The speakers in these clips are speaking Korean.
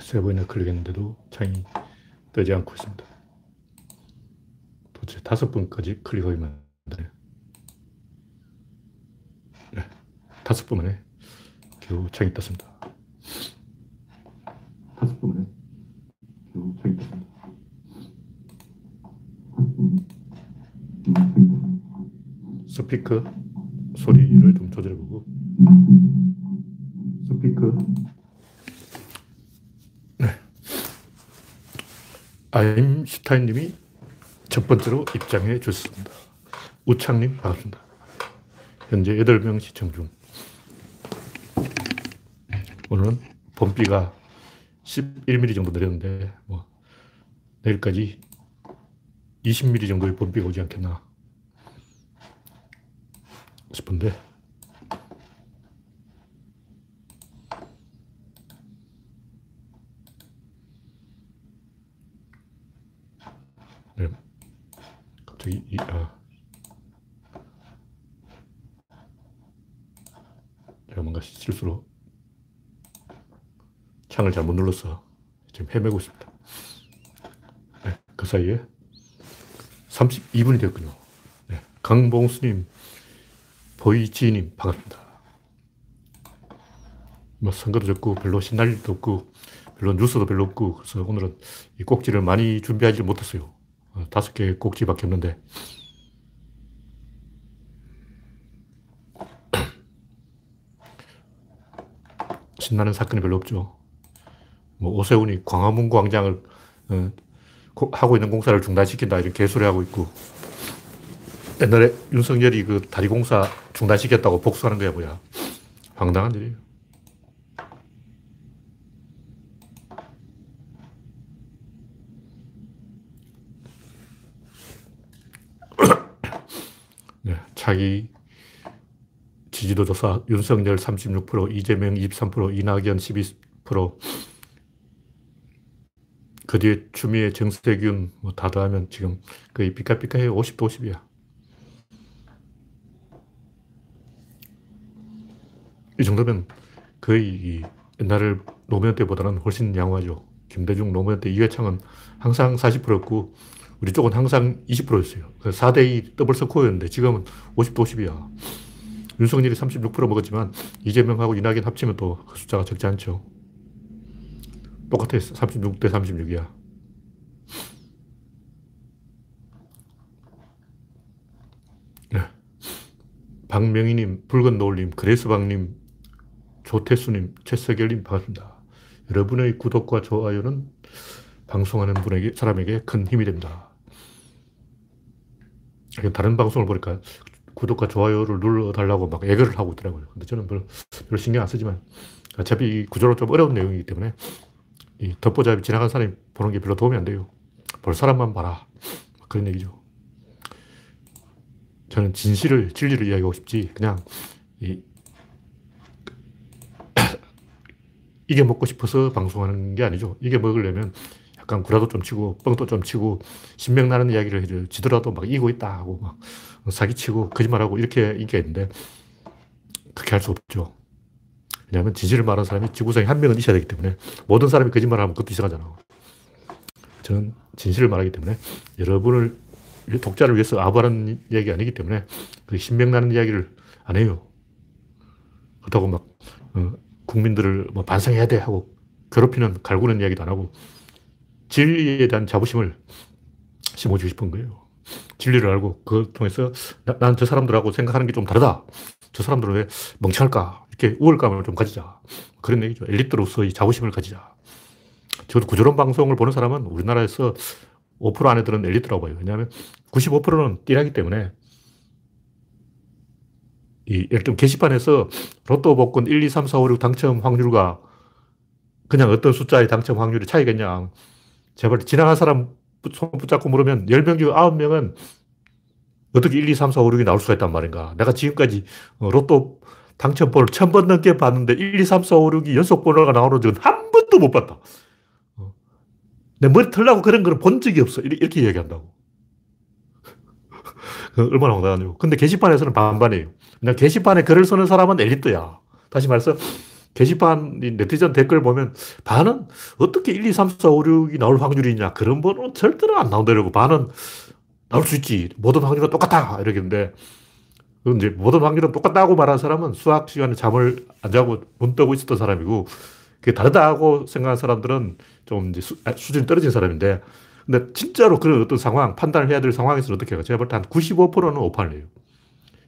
세 번이나 클릭했는데도 창이 뜨지 않고 있습니다. 도대체 다섯 번까지 클릭하기만 되네. 네, 다섯 번 만에 겨우 창이 떴습니다. 다섯 번 만에 겨우 창이 떴습니다. 스피커 소리를 좀 조절해보고 스피커 네. 아임슈타인님이 첫 번째로 입장해 주셨습니다. 우창님 반갑습니다. 현재 8명 시청 중. 오늘은 봄비가 11mm 정도 내렸는데 뭐 내일까지 20mm 정도의 봄비가 오지 않겠나 싶은데 네. 갑자기 이, 아. 제가 뭔가 실수로 창을 잘못 눌러서 지금 헤매고 있습니다. 네, 그 사이에 32분이 됐군요. 네, 강봉수님, 보이지님, 반갑습니다. 뭐 선거도 적고 별로 신날 일도 없고 별로 뉴스도 별로 없고 그래서 오늘은 이 꼭지를 많이 준비하지 못했어요. 어, 다섯 개 꼭지밖에 없는데 신나는 사건이 별로 없죠. 뭐 오세훈이 광화문 광장을 어, 하고 있는 공사를 중단시킨다 이런 개소리 하고 있고 옛날에 윤석열이 그 다리 공사 중단시켰다고 복수하는 거야 뭐야 황당한 일이에요. 네, 차기 지지도 조사 윤석열 36%, 이재명 23%, 이낙연 12%, 그 뒤에 추미애, 정세균 뭐 다 더하면 지금 거의 삐까삐까해 50대 50이야. 이 정도면 거의 옛날 노무현 때보다는 훨씬 양호하죠. 김대중, 노무현 때 이회창은 항상 40%였고 우리 쪽은 항상 20%였어요. 4대2 더블 스코어였는데 지금은 50대 50이야. 윤석열이 36% 먹었지만 이재명하고 이낙연 합치면 또 그 숫자가 적지 않죠. 똑같아. 36대 36이야. 네. 박명희님, 붉은 노을님, 그레스방님, 조태수님, 최석열님 반갑습니다. 여러분의 구독과 좋아요는 방송하는 분에게, 사람에게 큰 힘이 됩니다. 다른 방송을 보니까 구독과 좋아요를 눌러달라고 막 애교를 하고 있더라고요. 근데 저는 별로 신경 안 쓰지만 어차피 구조로 좀 어려운 내용이기 때문에 이 덮보잡이 지나간 사람이 보는 게 별로 도움이 안 돼요. 볼 사람만 봐라. 그런 얘기죠. 저는 진실을, 진리를 이야기하고 싶지, 그냥, 이, 이게 먹고 싶어서 방송하는 게 아니죠. 이게 먹으려면 약간 구라도 좀 치고, 뻥도 좀 치고, 신명나는 이야기를 해줘요. 지더라도 막 이기고 있다 하고, 막 사기치고, 거짓말하고, 이렇게 인기가 있는데, 그렇게 할 수 없죠. 왜냐하면 진실을 말하는 사람이 지구상에 한 명은 있어야 되기 때문에 모든 사람이 거짓말을 하면 그것도 이상하잖아. 저는 진실을 말하기 때문에 여러분을 독자를 위해서 아부하는 이야기 아니기 때문에 그 신명나는 이야기를 안 해요. 그렇다고 막 어, 국민들을 뭐 반성해야 돼 하고 괴롭히는 갈구는 이야기도 안 하고 진리에 대한 자부심을 심어주고 싶은 거예요. 진리를 알고 그걸 통해서 난 저 사람들하고 생각하는 게 좀 다르다. 저 사람들은 왜 멍청할까? 이렇게 우월감을 좀 가지자. 그런 얘기죠. 엘리트로서의 자부심을 가지자. 저도 구조론 방송을 보는 사람은 우리나라에서 5% 안에 드는 엘리트라고 봐요. 왜냐하면 95%는 띠라기 때문에 이, 예를 들면 게시판에서 로또 복권 1, 2, 3, 4, 5, 6 당첨 확률과 그냥 어떤 숫자의 당첨 확률이 차이겠냐. 제발 지나간 사람 손 붙잡고 물으면 10명 중 9명은 어떻게 1, 2, 3, 4, 5, 6이 나올 수가 있단 말인가. 내가 지금까지 어, 로또 당첨번호를 천번 넘게 봤는데 1, 2, 3, 4, 5, 6이 연속 번호가 나오는 적은 한 번도 못 봤다. 어. 내 머리 털라고 그런 거는 본 적이 없어. 이렇게 이야기한다고. 얼마나 황당하냐고. 근데 게시판에서는 반반이에요. 그냥 게시판에 글을 쓰는 사람은 엘리트야. 다시 말해서 게시판, 네티즌 댓글 보면 반은 어떻게 1, 2, 3, 4, 5, 6이 나올 확률이 있냐. 그런 번호는 절대로 안 나온다고. 반은 나올 수 있지. 모든 확률은 똑같다. 이러겠는데. 이제 모든 확률은 똑같다고 말한 사람은 수학 시간에 잠을 안 자고 눈 뜨고 있었던 사람이고, 그게 다르다고 생각한 사람들은 좀 이제 수, 아, 수준이 떨어진 사람인데, 근데 진짜로 그런 어떤 상황, 판단을 해야 될 상황에서는 어떻게 해요? 제가 볼 때 한 95%는 오판을 해요.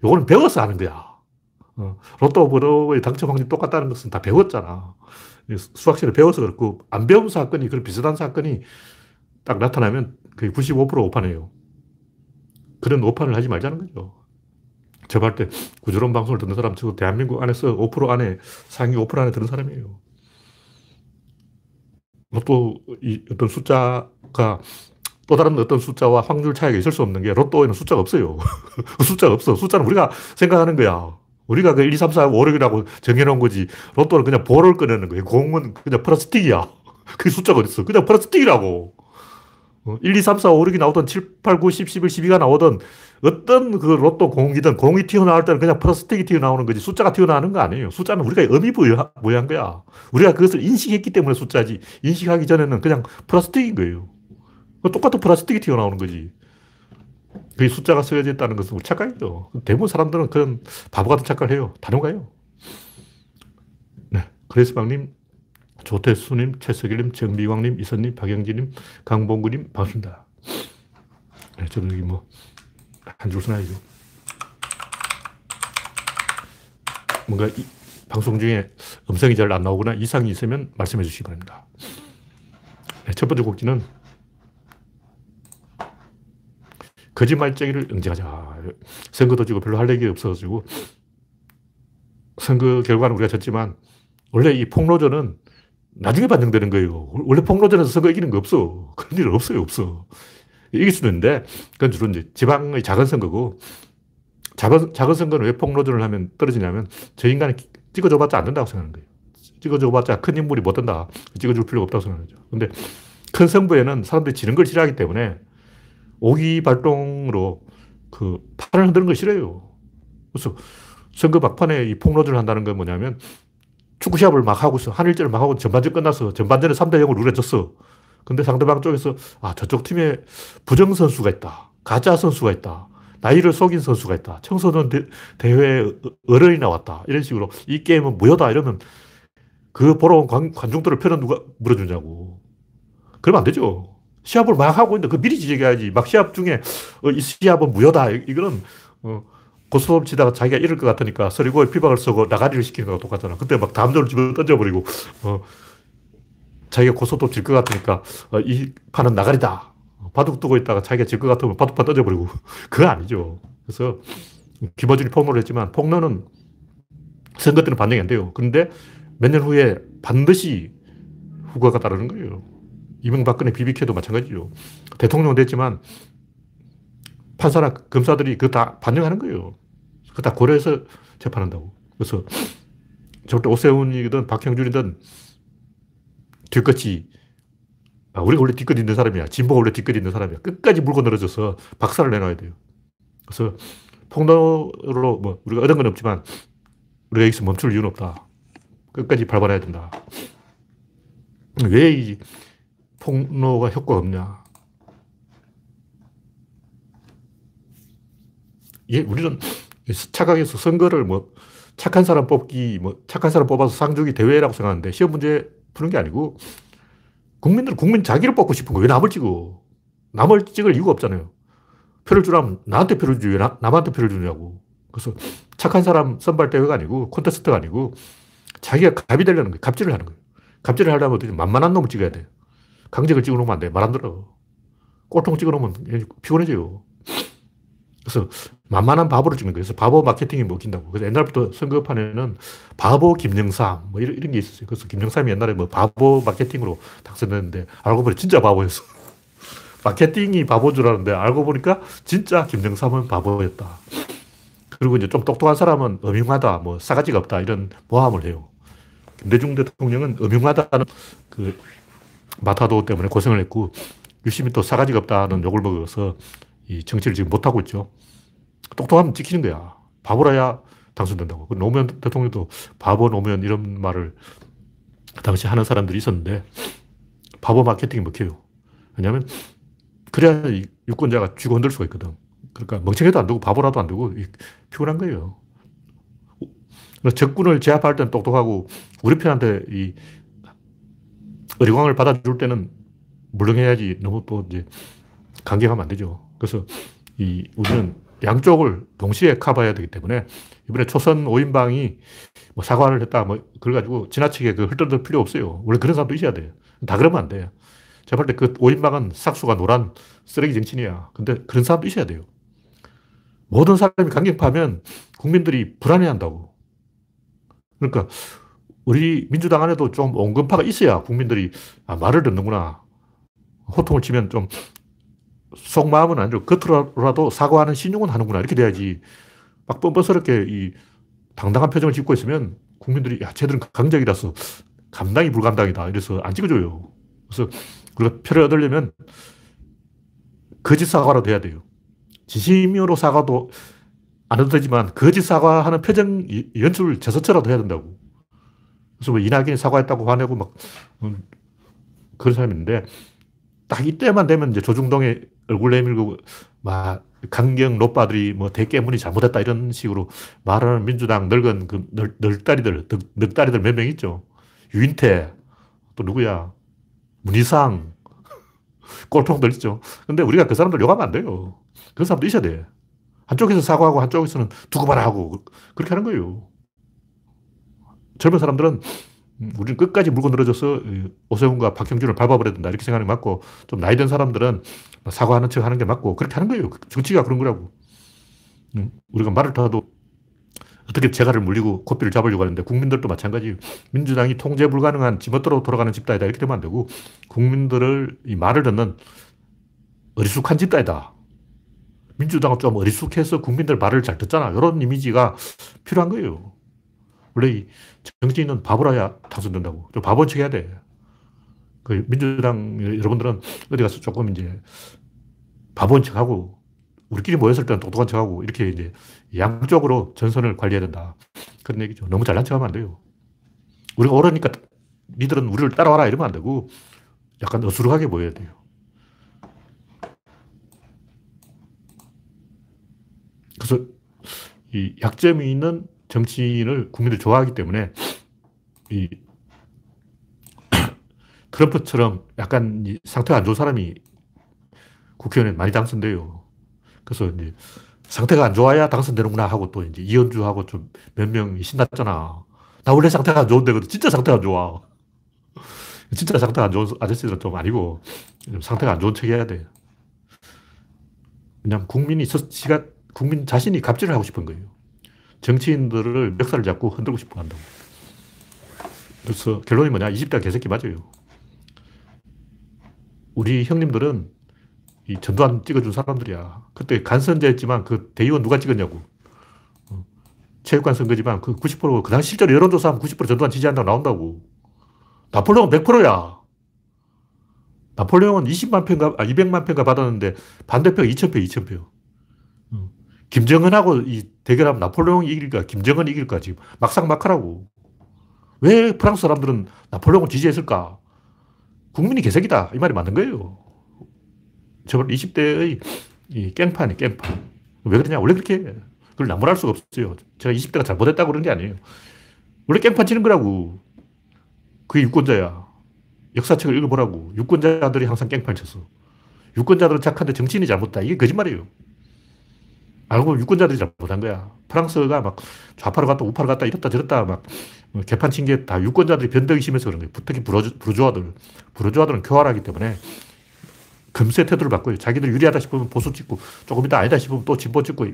요거는 배워서 하는 거야. 어, 로또 번호의 당첨 확률이 똑같다는 것은 다 배웠잖아. 수학시를 배워서 그렇고, 안 배운 사건이, 그런 비슷한 사건이 딱 나타나면 거의 95% 오판해요. 그런 오판을 하지 말자는 거죠. 제가 할때 구조론 방송을 듣는 사람 치고 대한민국 안에서 5% 안에, 상위 5% 안에 드는 사람이에요. 로또 이 어떤 숫자가 또 다른 어떤 숫자와 확률 차이가 있을 수 없는 게 로또에는 숫자가 없어요. 숫자가 없어. 숫자는 우리가 생각하는 거야. 우리가 그 1, 2, 3, 4, 5, 6이라고 정해놓은 거지. 로또는 그냥 볼을 꺼내는 거예요. 공은 그냥 플라스틱이야. 그게 숫자가 어딨어. 그냥 플라스틱이라고. 1, 2, 3, 4, 5, 6이 나오던 7, 8, 9, 10, 11, 12가 나오던 어떤 그 로또 공이든 공이 튀어나올 때는 그냥 플라스틱이 튀어나오는 거지 숫자가 튀어나오는 거 아니에요. 숫자는 우리가 의미 부여한 거야. 우리가 그것을 인식했기 때문에 숫자지. 인식하기 전에는 그냥 플라스틱인 거예요. 똑같은 플라스틱이 튀어나오는 거지. 그 숫자가 쓰여져 있다는 것은 착각이죠. 대부분 사람들은 그런 바보 같은 착각을 해요. 다녀가요. 네. 그레스방님, 조태수님, 최석일님, 정미광님, 이선님, 박영진님, 강봉구님, 반갑습니다. 네, 저는 여기 뭐, 한줄 서나야죠. 뭔가 이, 방송 중에 음성이 잘 안 나오거나 이상이 있으면 말씀해 주시기 바랍니다. 네, 첫 번째 곡지는 거짓말쟁이를 응징하자. 선거도 지고 별로 할 얘기 없어가지고 선거 결과는 우리가 졌지만 원래 이 폭로전은 나중에 반영되는 거예요. 원래 폭로전에서 선거 이기는 거 없어. 그런 일 없어요. 없어. 이길 수도 있는데 그건 주로 이제 지방의 작은 선거고 작은, 작은 선거는 왜 폭로전을 하면 떨어지냐면 저 인간이 찍어줘봤자 안 된다고 생각하는 거예요. 찍어줘봤자 큰 인물이 못 된다. 찍어줄 필요가 없다고 생각하죠. 근데 큰 선거에는 사람들이 지는 걸 싫어하기 때문에 오기 발동으로 그 판을 흔드는 거 싫어요. 그래서 선거 막판에 이 폭로전을 한다는 건 뭐냐면 축구 시합을 막 하고 있어. 한일전을 막 하고 전반전 끝났어. 전반전에 3대 0으로 우리가 졌어. 근데 상대방 쪽에서 아, 저쪽 팀에 부정 선수가 있다. 가짜 선수가 있다. 나이를 속인 선수가 있다. 청소년 대, 대회에 어른이 나왔다. 이런 식으로 이 게임은 무효다. 이러면 그 보러 온 관, 관중들을 표는 누가 물어주냐고. 그러면 안 되죠. 시합을 막 하고 있는데 그 미리 지적해야지. 막 시합 중에 어, 이 시합은 무효다. 이거는 어, 고스톱 치다가 자기가 잃을 것 같으니까 서리고에 피박을 쓰고 나가리를 시키는 거랑 똑같잖아. 그때 막 담요를 집어 던져버리고 어, 자기가 고스톱 질것 같으니까 어, 이 판은 나가리다. 바둑 두고 있다가 자기가 질 것 같으면 바둑판 던져버리고 그거 아니죠. 그래서 김어준이 폭로를 했지만 폭로는 선거 때는 반영이 안 돼요. 그런데 몇 년 후에 반드시 후과가 따르는 거예요. 이명박근혜 비비케도 마찬가지죠. 대통령 됐지만 판사나 검사들이 그거 다 반영하는 거예요. 그거 다 고려해서 재판한다고. 그래서 절대 오세훈이든 박형준이든 뒤끝이 아, 우리가 원래 뒤끝 있는 사람이야. 진보가 원래 뒤끝 있는 사람이야. 끝까지 물고 늘어져서 박살을 내놔야 돼요. 그래서 폭로로 뭐 우리가 얻은 건 없지만 우리가 여기서 멈출 이유는 없다. 끝까지 밟아내야 된다. 왜 이 폭로가 효과가 없냐. 예, 우리는 착각해서 선거를 뭐 착한 사람 뽑기, 뭐 착한 사람 뽑아서 상 주기 대회라고 생각하는데 시험 문제 푸는 게 아니고 국민들은 국민 자기를 뽑고 싶은 거 왜 남을 찍어? 남을 찍을 이유가 없잖아요. 표를 주라면 나한테 표를 주지 왜 나, 남한테 표를 주냐고. 그래서 착한 사람 선발 대회가 아니고 콘테스트가 아니고 자기가 갑이 되려는 거예요. 갑질을 하는 거예요. 갑질을 하려면 어떻게 만만한 놈을 찍어야 돼요. 강직을 찍어 놓으면 안 돼. 말 안 들어. 꼴통 찍어 놓으면 피곤해져요. 그래서 만만한 바보를 찍는 거예요. 그래서 바보 마케팅이 먹힌다고. 그래서 옛날부터 선거판에는 바보 김영삼 뭐 이런, 이런 게 있었어요. 그래서 김영삼이 옛날에 뭐 바보 마케팅으로 당선됐는데 알고 보니 진짜 바보였어. 마케팅이 바보인 줄 알았는데 알고 보니까 진짜 김영삼은 바보였다. 그리고 이제 좀 똑똑한 사람은 음흉하다, 뭐 싸가지가 없다 이런 모함을 해요. 김대중 대통령은 음흉하다는 그 마타도 때문에 고생을 했고 유심히 또 사가지가 없다는 욕을 먹어서 이 정치를 지금 못하고 있죠. 똑똑하면 지키는 거야. 바보라야 당선된다고. 그 노무현 대통령도 바보 노무현 이런 말을 당시 하는 사람들이 있었는데 바보 마케팅이 먹혀요. 왜냐하면 그래야 유권자가 쥐고 흔들 수가 있거든. 그러니까 멍청해도 안 되고 바보라도 안 되고 피곤한 거예요. 적군을 제압할 때는 똑똑하고 우리 편한테 이 어리광을 받아줄 때는 물렁해야지 너무 또 이제 강경하면 안 되죠. 그래서 이 우리는 양쪽을 동시에 커버해야 되기 때문에 이번에 초선 5인방이 뭐 사과를 했다 뭐 그래가지고 지나치게 그 헐뜯을 필요 없어요. 원래 그런 사람도 있어야 돼요. 다 그러면 안 돼요. 제가 볼때그 5인방은 싹수가 노란 쓰레기 정치인이야. 근데 그런 사람도 있어야 돼요. 모든 사람이 강경파면 국민들이 불안해 한다고. 그러니까 우리 민주당 안에도 좀 온건파가 있어야 국민들이 아, 말을 듣는구나. 호통을 치면 좀 속마음은 아니고 겉으로라도 사과하는 신용은 하는구나. 이렇게 돼야지. 막 뻔뻔스럽게 이 당당한 표정을 짓고 있으면 국민들이 야, 쟤들은 강적이라서 감당이 불감당이다. 이래서 안 찍어줘요. 그래서 우리가 표를 얻으려면 거짓 사과라도 해야 돼요. 진심으로 사과도 안 해도 되지만 거짓 사과하는 표정 연출 제스처라도 해야 된다고. 그래서 뭐 이낙연이 사과했다고 화내고 막 음, 그런 사람이 있는데 딱 이때만 되면 이제 조중동의 얼굴 내밀고 막 강경 노빠들이 뭐 대깨문이 잘못했다 이런 식으로 말하는 민주당 늙은 그 늙, 늙다리들, 늙, 늙다리들 몇 명 있죠. 유인태, 또 누구야? 문희상, 꼴통들 있죠. 근데 우리가 그 사람들 욕하면 안 돼요. 그 사람도 있어야 돼. 한쪽에서 사과하고 한쪽에서는 두고 봐라 하고 그렇게 하는 거예요. 젊은 사람들은 음, 우리는 끝까지 물고 늘어져서 오세훈과 박형준을 밟아버려야 된다. 이렇게 생각하는 게 맞고, 좀 나이 든 사람들은 사과하는 척 하는 게 맞고, 그렇게 하는 거예요. 정치가 그런 거라고. 음, 우리가 말을 타도 어떻게 재갈을 물리고 코피를 잡으려고 하는데 국민들도 마찬가지 민주당이 통제 불가능한 지멋대로 돌아가는 집단이다. 이렇게 되면 안 되고, 국민들을 이 말을 듣는 어리숙한 집단이다. 민주당은 좀 어리숙해서 국민들 말을 잘 듣잖아. 이런 이미지가 필요한 거예요. 원래 정치인은 바보라야 당선된다고. 좀 바본 척 해야 돼. 그 민주당 여러분들은 어디 가서 조금 이제 바본 척 하고 우리끼리 모였을 때는 똑똑한 척 하고 이렇게 이제 양쪽으로 전선을 관리해야 된다. 그런 얘기죠. 너무 잘난 척 하면 안 돼요. 우리가 옳으니까 니들은 우리를 따라와라 이러면 안 되고 약간 어수룩하게 보여야 돼요. 그래서 이 약점이 있는 정치인을 국민들이 좋아하기 때문에 이 트럼프처럼 약간 상태가 안 좋은 사람이 국회의원에 많이 당선돼요. 그래서 이제 상태가 안 좋아야 당선되는구나 하고 또 이제 이현주하고 좀 몇 명이 신났잖아. 나 원래 상태가 안 좋은데, 진짜 상태가 안 좋아. 진짜 상태가 안 좋은 아저씨들은 좀 아니고, 상태가 안 좋은 척 해야 돼. 그냥 국민이, 시가, 국민 자신이 갑질을 하고 싶은 거예요. 정치인들을 멱살을 잡고 흔들고 싶어 한다고. 그래서 결론이 뭐냐? 20대가 개새끼 맞아요. 우리 형님들은 이 전두환 찍어준 사람들이야. 그때 간선제 했지만 그 대의원 누가 찍었냐고. 어. 체육관 선거지만 그 90%, 그 당시 실제로 여론조사하면 90% 전두환 지지한다고 나온다고. 나폴레옹 100%야. 나폴레옹은 20만 표인가, 아, 200만 표인가 받았는데 반대표가 2,000표, 2,000표. 김정은하고 이 대결하면 나폴레옹이 이길까, 김정은이 이길까, 지금 막상 막하라고. 왜 프랑스 사람들은 나폴레옹을 지지했을까? 국민이 개색이다. 이 말이 맞는 거예요. 저번 20대의 이 깽판이 깽판. 왜 그러냐? 원래 그렇게 해. 그걸 나무랄 수가 없어요. 제가 20대가 잘못했다고 그런 게 아니에요. 원래 깽판 치는 거라고. 그게 유권자야. 역사책을 읽어보라고. 유권자들이 항상 깽판 쳤어. 유권자들은 착한데 정치인이 잘못다. 이게 거짓말이에요. 알고 유권자들이 잘못한 거야. 프랑스가 막 좌파로 갔다 우파로 갔다 이랬다 저랬다 막 개판 친 게 다 유권자들이 변덕이 심해서 그런 거예요. 특히 부르주, 부르주아들. 부르주아들은 교활하기 때문에 금세 태도를 바꿔요. 자기들 유리하다 싶으면 보수 찍고 조금 이따 아니다 싶으면 또 진보 찍고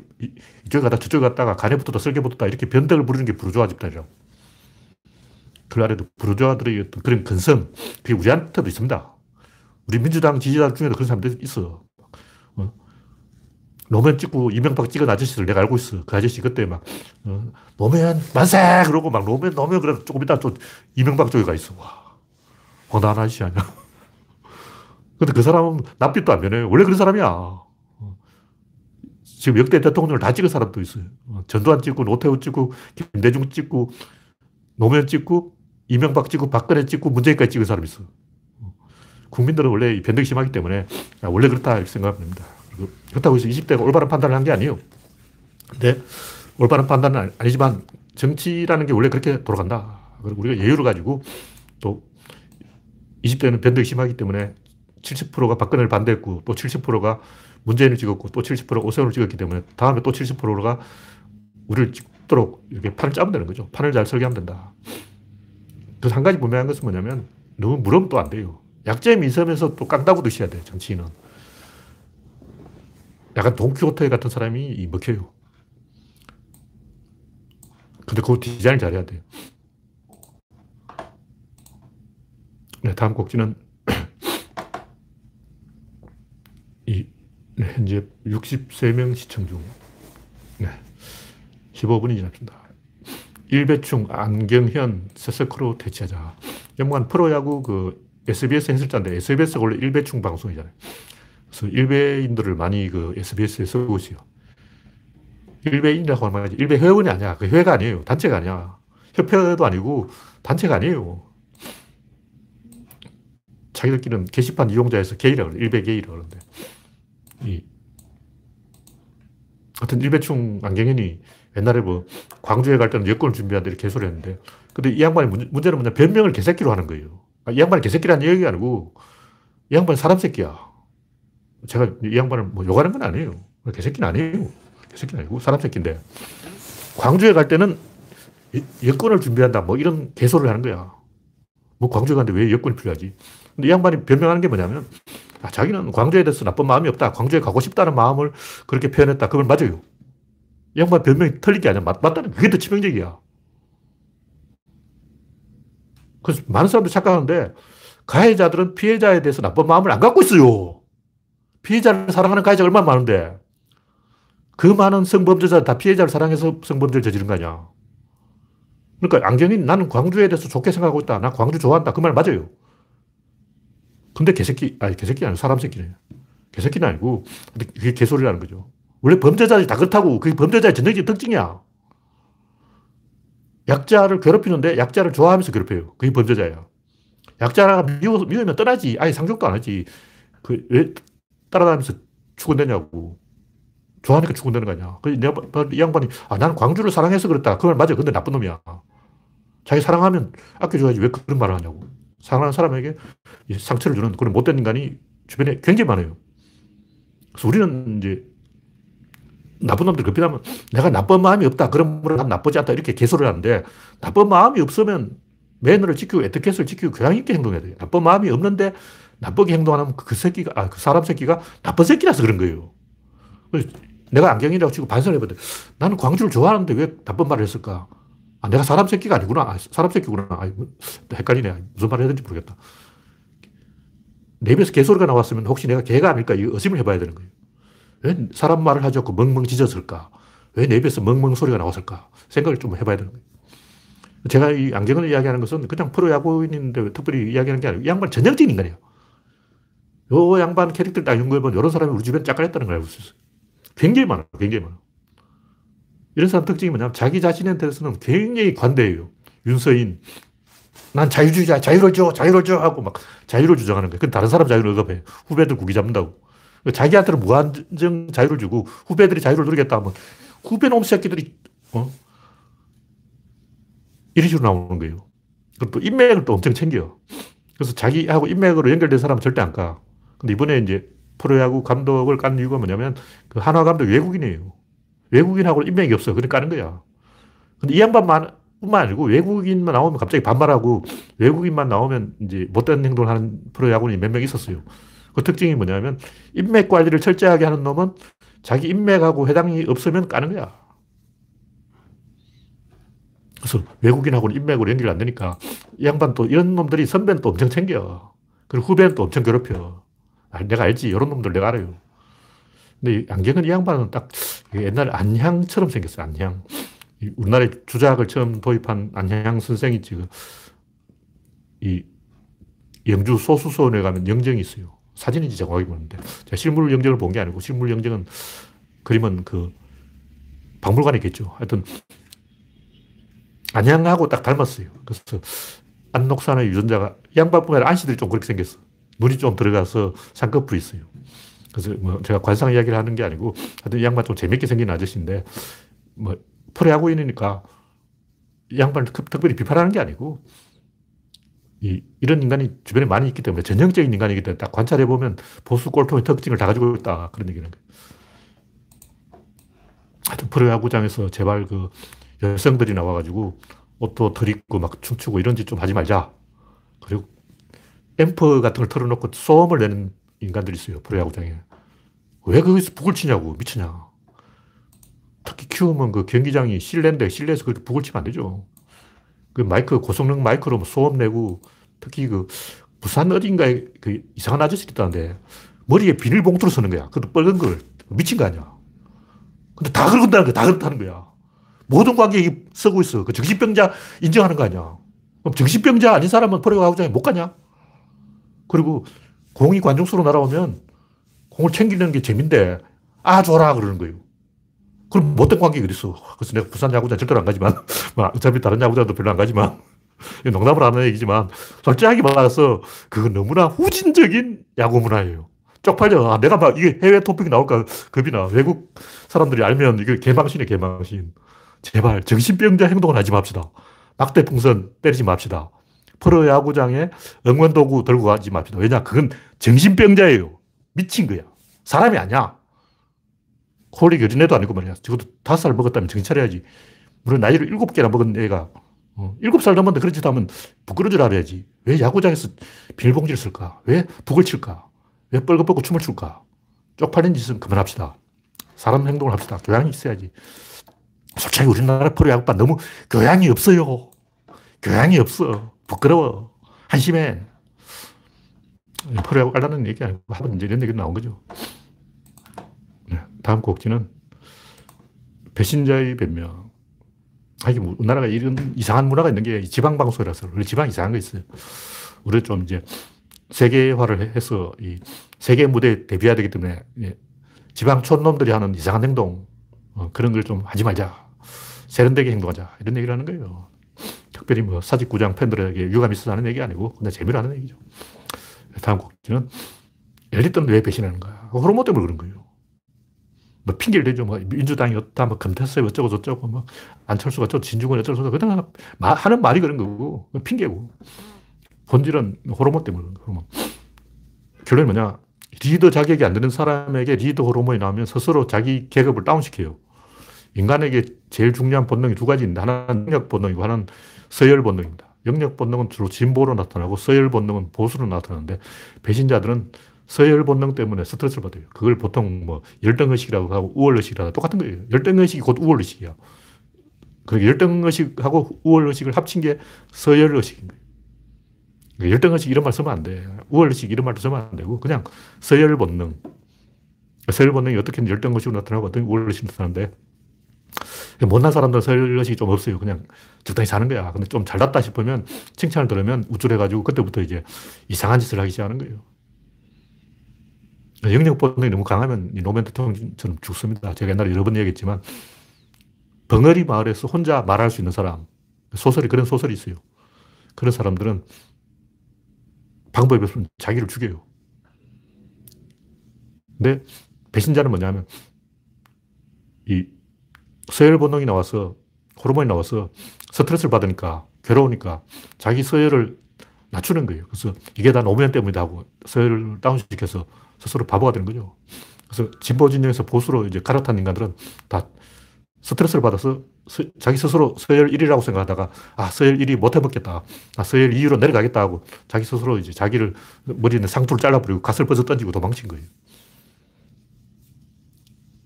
이쪽에 갔다 저쪽에 갔다가 간에 붙었다 설계 붙었다 이렇게 변덕을 부리는 게 부르주아 집단이라고. 그 아래도 부르주아들의 그런 근성 그게 우리한테도 있습니다. 우리 민주당 지지자 중에도 그런 사람들이 있어. 어? 노무현 찍고 이명박 찍은 아저씨들 내가 알고 있어. 그 아저씨 그때 막, 어, 노무현 만세! 그러고 막 노무현, 노무현 그래 조금 이따 또 이명박 쪽에 가 있어. 와. 황당한 아저씨 아니야. 근데 그 사람은 납빛도 안 변해요. 원래 그런 사람이야. 지금 역대 대통령을 다 찍은 사람도 있어요. 어, 전두환 찍고, 노태우 찍고, 김대중 찍고, 노무현 찍고, 이명박 찍고, 박근혜 찍고, 문재인까지 찍은 사람이 있어. 어, 국민들은 원래 변덕이 심하기 때문에 아, 원래 그렇다 이렇게 생각합니다. 그렇다고 해서 20대가 올바른 판단을 한 게 아니에요. 근데 올바른 판단은 아니지만 정치라는 게 원래 그렇게 돌아간다. 그리고 우리가 여유를 가지고 또 20대는 변덕이 심하기 때문에 70%가 박근혜를 반대했고 또 70%가 문재인을 찍었고 또 70%가 오세훈을 찍었기 때문에 다음에 또 70%가 우리를 찍도록 이렇게 판을 짜면 되는 거죠. 판을 잘 설계하면 된다. 그래서 한 가지 분명한 것은 뭐냐면 너무 또안 돼요. 약점이 있으면서 또 깡다구도 있어야 돼, 정치인은. 약간 돈키호테 같은 사람이 먹혀요. 근데 그 디자인을 잘해야 돼요. 네, 다음 곡지는 이 네, 현재 63명 시청 중. 네. 15분이 지났습니다. 일배충, 안경현, 세스크로 대체하자. 연관 프로야구 그 SBS 해설자인데 SBS가 원래 일배충 방송이잖아요. 그래서 일배인들을 많이 그 SBS에 쓰고 있어요. 일배인이라고 하면 말이지. 일배 회원이 아니야. 그 회가 아니에요. 단체가 아니야. 협회도 아니고 단체가 아니에요. 자기들끼리는 게시판 이용자에서 게이라고 그래. 일배 게이라고 그러는데. 이, 하여튼 일배충 안경현이 옛날에 뭐 광주에 갈 때는 여권을 준비한다 이렇게 개소리 했는데 근데 이 양반이 문제, 는 뭐냐 변명을 개새끼로 하는 거예요. 아, 이 양반이 개새끼라는 얘기가 아니고 이 양반이 사람 새끼야. 제가 이 양반을 뭐 욕하는 건 아니에요. 개새끼는 아니에요. 개새끼는 아니고 사람 새끼인데 광주에 갈 때는 여권을 준비한다 뭐 이런 개소리를 하는 거야. 뭐 광주에 가는데 왜 여권이 필요하지? 근데 이 양반이 변명하는 게 뭐냐면 아, 자기는 광주에 대해서 나쁜 마음이 없다. 광주에 가고 싶다는 마음을 그렇게 표현했다. 그건 맞아요. 이 양반 변명이 틀린 게 아니야. 맞, 맞다는 그게 더 치명적이야. 그래서 많은 사람들이 착각하는데 가해자들은 피해자에 대해서 나쁜 마음을 안 갖고 있어요. 피해자를 사랑하는 가해자가 얼마나 많은데 그 많은 성범죄자 다 피해자를 사랑해서 성범죄를 저지른 거 아니야. 그러니까 안경이 나는 광주에 대해서 좋게 생각하고 있다. 나 광주 좋아한다. 그 말 맞아요. 근데 개새끼, 아니, 개새끼 아니고 사람 새끼네. 개새끼는 아니고, 근데 그게 개소리라는 거죠. 원래 범죄자들이 다 그렇다고. 그게 범죄자의 전형적인 특징이야. 약자를 괴롭히는데 약자를 좋아하면서 괴롭혀요. 그게 범죄자예요. 약자가 미워, 미우면 떠나지. 아예 상종도 안 하지. 그, 왜 따라다니면서 죽어내냐고. 좋아하니까 죽어내는 거 아니야. 그, 이 양반이, 아, 나는 광주를 사랑해서 그랬다. 그 말 맞아. 근데 나쁜 놈이야. 자기 사랑하면 아껴줘야지. 왜 그런 말을 하냐고. 사랑하는 사람에게 상처를 주는 그런 못된 인간이 주변에 굉장히 많아요. 그래서 우리는 이제 나쁜 놈들 급히하면 내가 나쁜 마음이 없다. 그러므로 난 나쁘지 않다. 이렇게 개소를 하는데 나쁜 마음이 없으면 매너를 지키고 에티켓을 지키고 교양 있게 행동해야 돼요. 나쁜 마음이 없는데 나쁘게 행동하면 그 새끼가, 아, 그 사람 새끼가 나쁜 새끼라서 그런 거예요. 내가 안경이라고 치고 반성을 해봤는데 나는 광주를 좋아하는데 왜 나쁜 말을 했을까? 아, 내가 사람 새끼가 아니구나. 아, 사람 새끼구나. 아, 헷갈리네. 무슨 말을 되는지 모르겠다. 내 입에서 개소리가 나왔으면 혹시 내가 개가 아닐까 이 의심을 해봐야 되는 거예요. 왜 사람 말을 하지 않고 멍멍 짖었을까? 왜 내 입에서 멍멍 소리가 나왔을까? 생각을 좀 해봐야 되는 거예요. 제가 이 안경을 이야기하는 것은 그냥 프로야구인인데 특별히 이야기하는 게 아니고 이 양반 전형적인 인간이에요. 요 양반 캐릭터를 딱 연구해보면 이런 사람이 우리 주변에 짝깔했다는 걸 알고 있어요. 굉장히 많아요. 굉장히 많아요. 이런 사람 특징이 뭐냐면 자기 자신한테서는 굉장히 관대해요. 윤서인. 난 자유주의자, 자유를 줘, 자유를 줘 하고 막 자유를 주장하는 거예요. 그 다른 사람 자유를 억압해. 후배들 구기 잡는다고. 자기한테는 무한정 자유를 주고 후배들이 자유를 누리겠다 하면 후배 놈 새끼들이, 어? 이런 식으로 나오는 거예요. 그리고 또 인맥을 또 엄청 챙겨. 그래서 자기하고 인맥으로 연결된 사람은 절대 안 가. 근데 이번에 이제 프로야구 감독을 깐 이유가 뭐냐면 그 한화 감독 외국인이에요. 외국인하고 인맥이 없어. 그러니까 까는 거야. 근데 이 양반만 뿐만 아니고 외국인만 나오면 갑자기 반말하고 외국인만 나오면 이제 못된 행동을 하는 프로야구인이 몇 명 있었어요. 그 특징이 뭐냐면 인맥 관리를 철저하게 하는 놈은 자기 인맥하고 해당이 없으면 까는 거야. 그래서 외국인하고는 인맥으로 연결이 안 되니까 이 양반 또 이런 놈들이 선배는 또 엄청 챙겨. 그리고 후배는 또 엄청 괴롭혀. 아, 내가 알지. 이런 놈들 내가 알아요. 근데 안경은 이 양반은 딱 옛날 안향처럼 생겼어요. 안향. 우리나라에 주작을 처음 도입한 안향 선생이 지금 이 영주 소수소원에 가면 영정이 있어요. 사진인지 정확히 보는데 제가 실물 영정을 본 게 아니고 실물 영정은 그림은 그 박물관에 있겠죠. 하여튼 안양하고 딱 닮았어요. 그래서 안녹산의 유전자가 양반뿐만 아니라 안씨들이 좀 그렇게 생겼어. 눈이 좀 들어가서 쌍꺼풀이 있어요. 그래서 뭐 제가 관상 이야기를 하는 게 아니고 하여튼 이 양반 좀 재밌게 생긴 아저씨인데 뭐 프로야구인이니까 양반을 특별히 비판하는 게 아니고 이, 이런 인간이 주변에 많이 있기 때문에 전형적인 인간이기 때문에 딱 관찰해 보면 보수 골통의 특징을 다 가지고 있다 그런 얘기는 거예요. 하여튼 프로야구장에서 제발 그 여성들이 나와가지고 옷도 덜 입고 막 춤추고 이런 짓 좀 하지 말자. 그리고 앰프 같은 걸 틀어놓고 소음을 내는 인간들이 있어요. 프로야구장에. 왜 거기서 북을 치냐고. 미치냐. 특히 키우면 그 경기장이 실내인데 실내에서 그렇게 북을 치면 안 되죠. 그 마이크, 고성능 마이크로 뭐 소음 내고 특히 그 부산 어딘가에 그 이상한 아저씨가 있다는데 머리에 비닐봉투를 쓰는 거야. 그것도 빨간 걸. 미친 거 아니야. 근데 다 그런다는 거야. 다 그렇다는 거야. 모든 관객이 쓰고 있어. 그 정신병자 인정하는 거 아니야. 그럼 정신병자 아닌 사람은 프로야구장에 못 가냐? 그리고 공이 관중수로 날아오면 공을 챙기는 게 재민데, 아, 줘라, 그러는 거예요. 그럼 못된 관객이 어딨어. 그래서 내가 부산 야구장 절대로 안 가지만, 뭐 어차피 다른 야구장도 별로 안 가지만, 농담을 하는 얘기지만, 솔직하게 말해서, 그건 너무나 후진적인 야구 문화예요. 쪽팔려. 아, 내가 막 이게 해외 토픽이 나올까 겁이나. 외국 사람들이 알면 이게 개망신이야, 개망신. 제발 정신병자 행동을 하지 맙시다. 막대 풍선 때리지 맙시다. 프로야구장에 응원도구 들고 가지 맙시다. 왜냐? 그건 정신병자예요. 미친 거야. 사람이 아니야. 콜릭 어린애도 아니고 말이야. 적어도 다섯 살 먹었다면 정신 차려야지. 물론 나이를 일곱 개나 먹은 애가 어, 일곱 살 넘었는데 그런 짓 하면 부끄러질 알아야지. 왜 야구장에서 비닐봉지를 쓸까? 왜 북을 칠까? 왜 뻘긋뻘긋 춤을 출까? 쪽팔린 짓은 그만합시다. 사람 행동을 합시다. 교양이 있어야지. 솔직히 우리나라 프로야구반 너무 교양이 없어요. 교양이 없어. 부끄러워. 한심해. 프로야구 깔라는 얘기 아니고 하면 이제 이런 얘기 나온 거죠. 네, 다음 곡지는 배신자의 변명. 하긴 우리나라가 이런 이상한 문화가 있는 게 지방 방송이라서 우리 지방 이상한 거 있어요. 우리 좀 이제 세계화를 해서 이 세계 무대에 데뷔해야 되기 때문에 지방 촌놈들이 하는 이상한 행동 어, 그런 걸 좀 하지 말자. 세련되게 행동하자. 이런 얘기를 하는 거예요. 특별히 뭐 사직구장 팬들에게 유감이 있어서 하는 얘기 아니고 그냥 재미로 하는 얘기죠. 다음 곡지는 엘리트는 왜 배신하는 거야? 호르몬 때문에 그런 거예요. 뭐 핑계를 대죠. 뭐 민주당이 어다, 뭐 금태섭 어쩌고 저쩌고, 뭐 안철수가 어쩌고 진중권 어쩌고 저쩌고. 그냥 하는 말이 그런 거고, 핑계고. 본질은 호르몬 때문에 그런 거예요. 결론이 뭐냐? 리더 자격이 안 되는 사람에게 리더 호르몬이 나오면 스스로 자기 계급을 다운시켜요. 인간에게 제일 중요한 본능이 두 가지인데 하나는 영역 본능이고 하나는 서열 본능입니다. 영역 본능은 주로 진보로 나타나고 서열 본능은 보수로 나타나는데 배신자들은 서열 본능 때문에 스트레스를 받아요. 그걸 보통 뭐 열등의식이라고 하고 우월의식이라고 똑같은 거예요. 열등의식이 곧 우월의식이야. 그 열등의식하고 우월의식을 합친 게 서열의식인 거예요. 그러니까 열등의식 이런 말 쓰면 안 돼. 우월의식 이런 말도 쓰면 안 되고 그냥 서열 본능. 서열 본능이 어떻게 열등의식으로 나타나고 어떤 우월의식으로 나타나는데 못난 사람들 설것이 좀 없어요. 그냥 적당히 사는 거야. 근데 좀 잘났다 싶으면 칭찬을 들으면 우쭐해가지고 그때부터 이제 이상한 짓을 하기 시작하는 거예요. 영역 본능이 너무 강하면 노무현 대통령처럼 죽습니다. 제가 옛날에 여러 번 얘기했지만 벙어리 마을에서 혼자 말할 수 있는 사람 소설이 그런 소설이 있어요. 그런 사람들은 방법이 없으면 자기를 죽여요. 근데 배신자는 뭐냐면 이 서열 본능이 나와서 호르몬이 나와서 스트레스를 받으니까 괴로우니까 자기 서열을 낮추는 거예요. 그래서 이게 다 노무현 때문이다 하고 서열을 다운시켜서 스스로 바보가 되는 거죠. 그래서 진보 진영에서 보수로 이제 갈아탄 인간들은 다 스트레스를 받아서 서, 자기 스스로 서열 1위라고 생각하다가 아 서열 1위 못 해먹겠다. 아 서열 2위로 내려가겠다 하고 자기 스스로 이제 자기를 머리에 상투를 잘라버리고 가슬 벗어 던지고 도망친 거예요.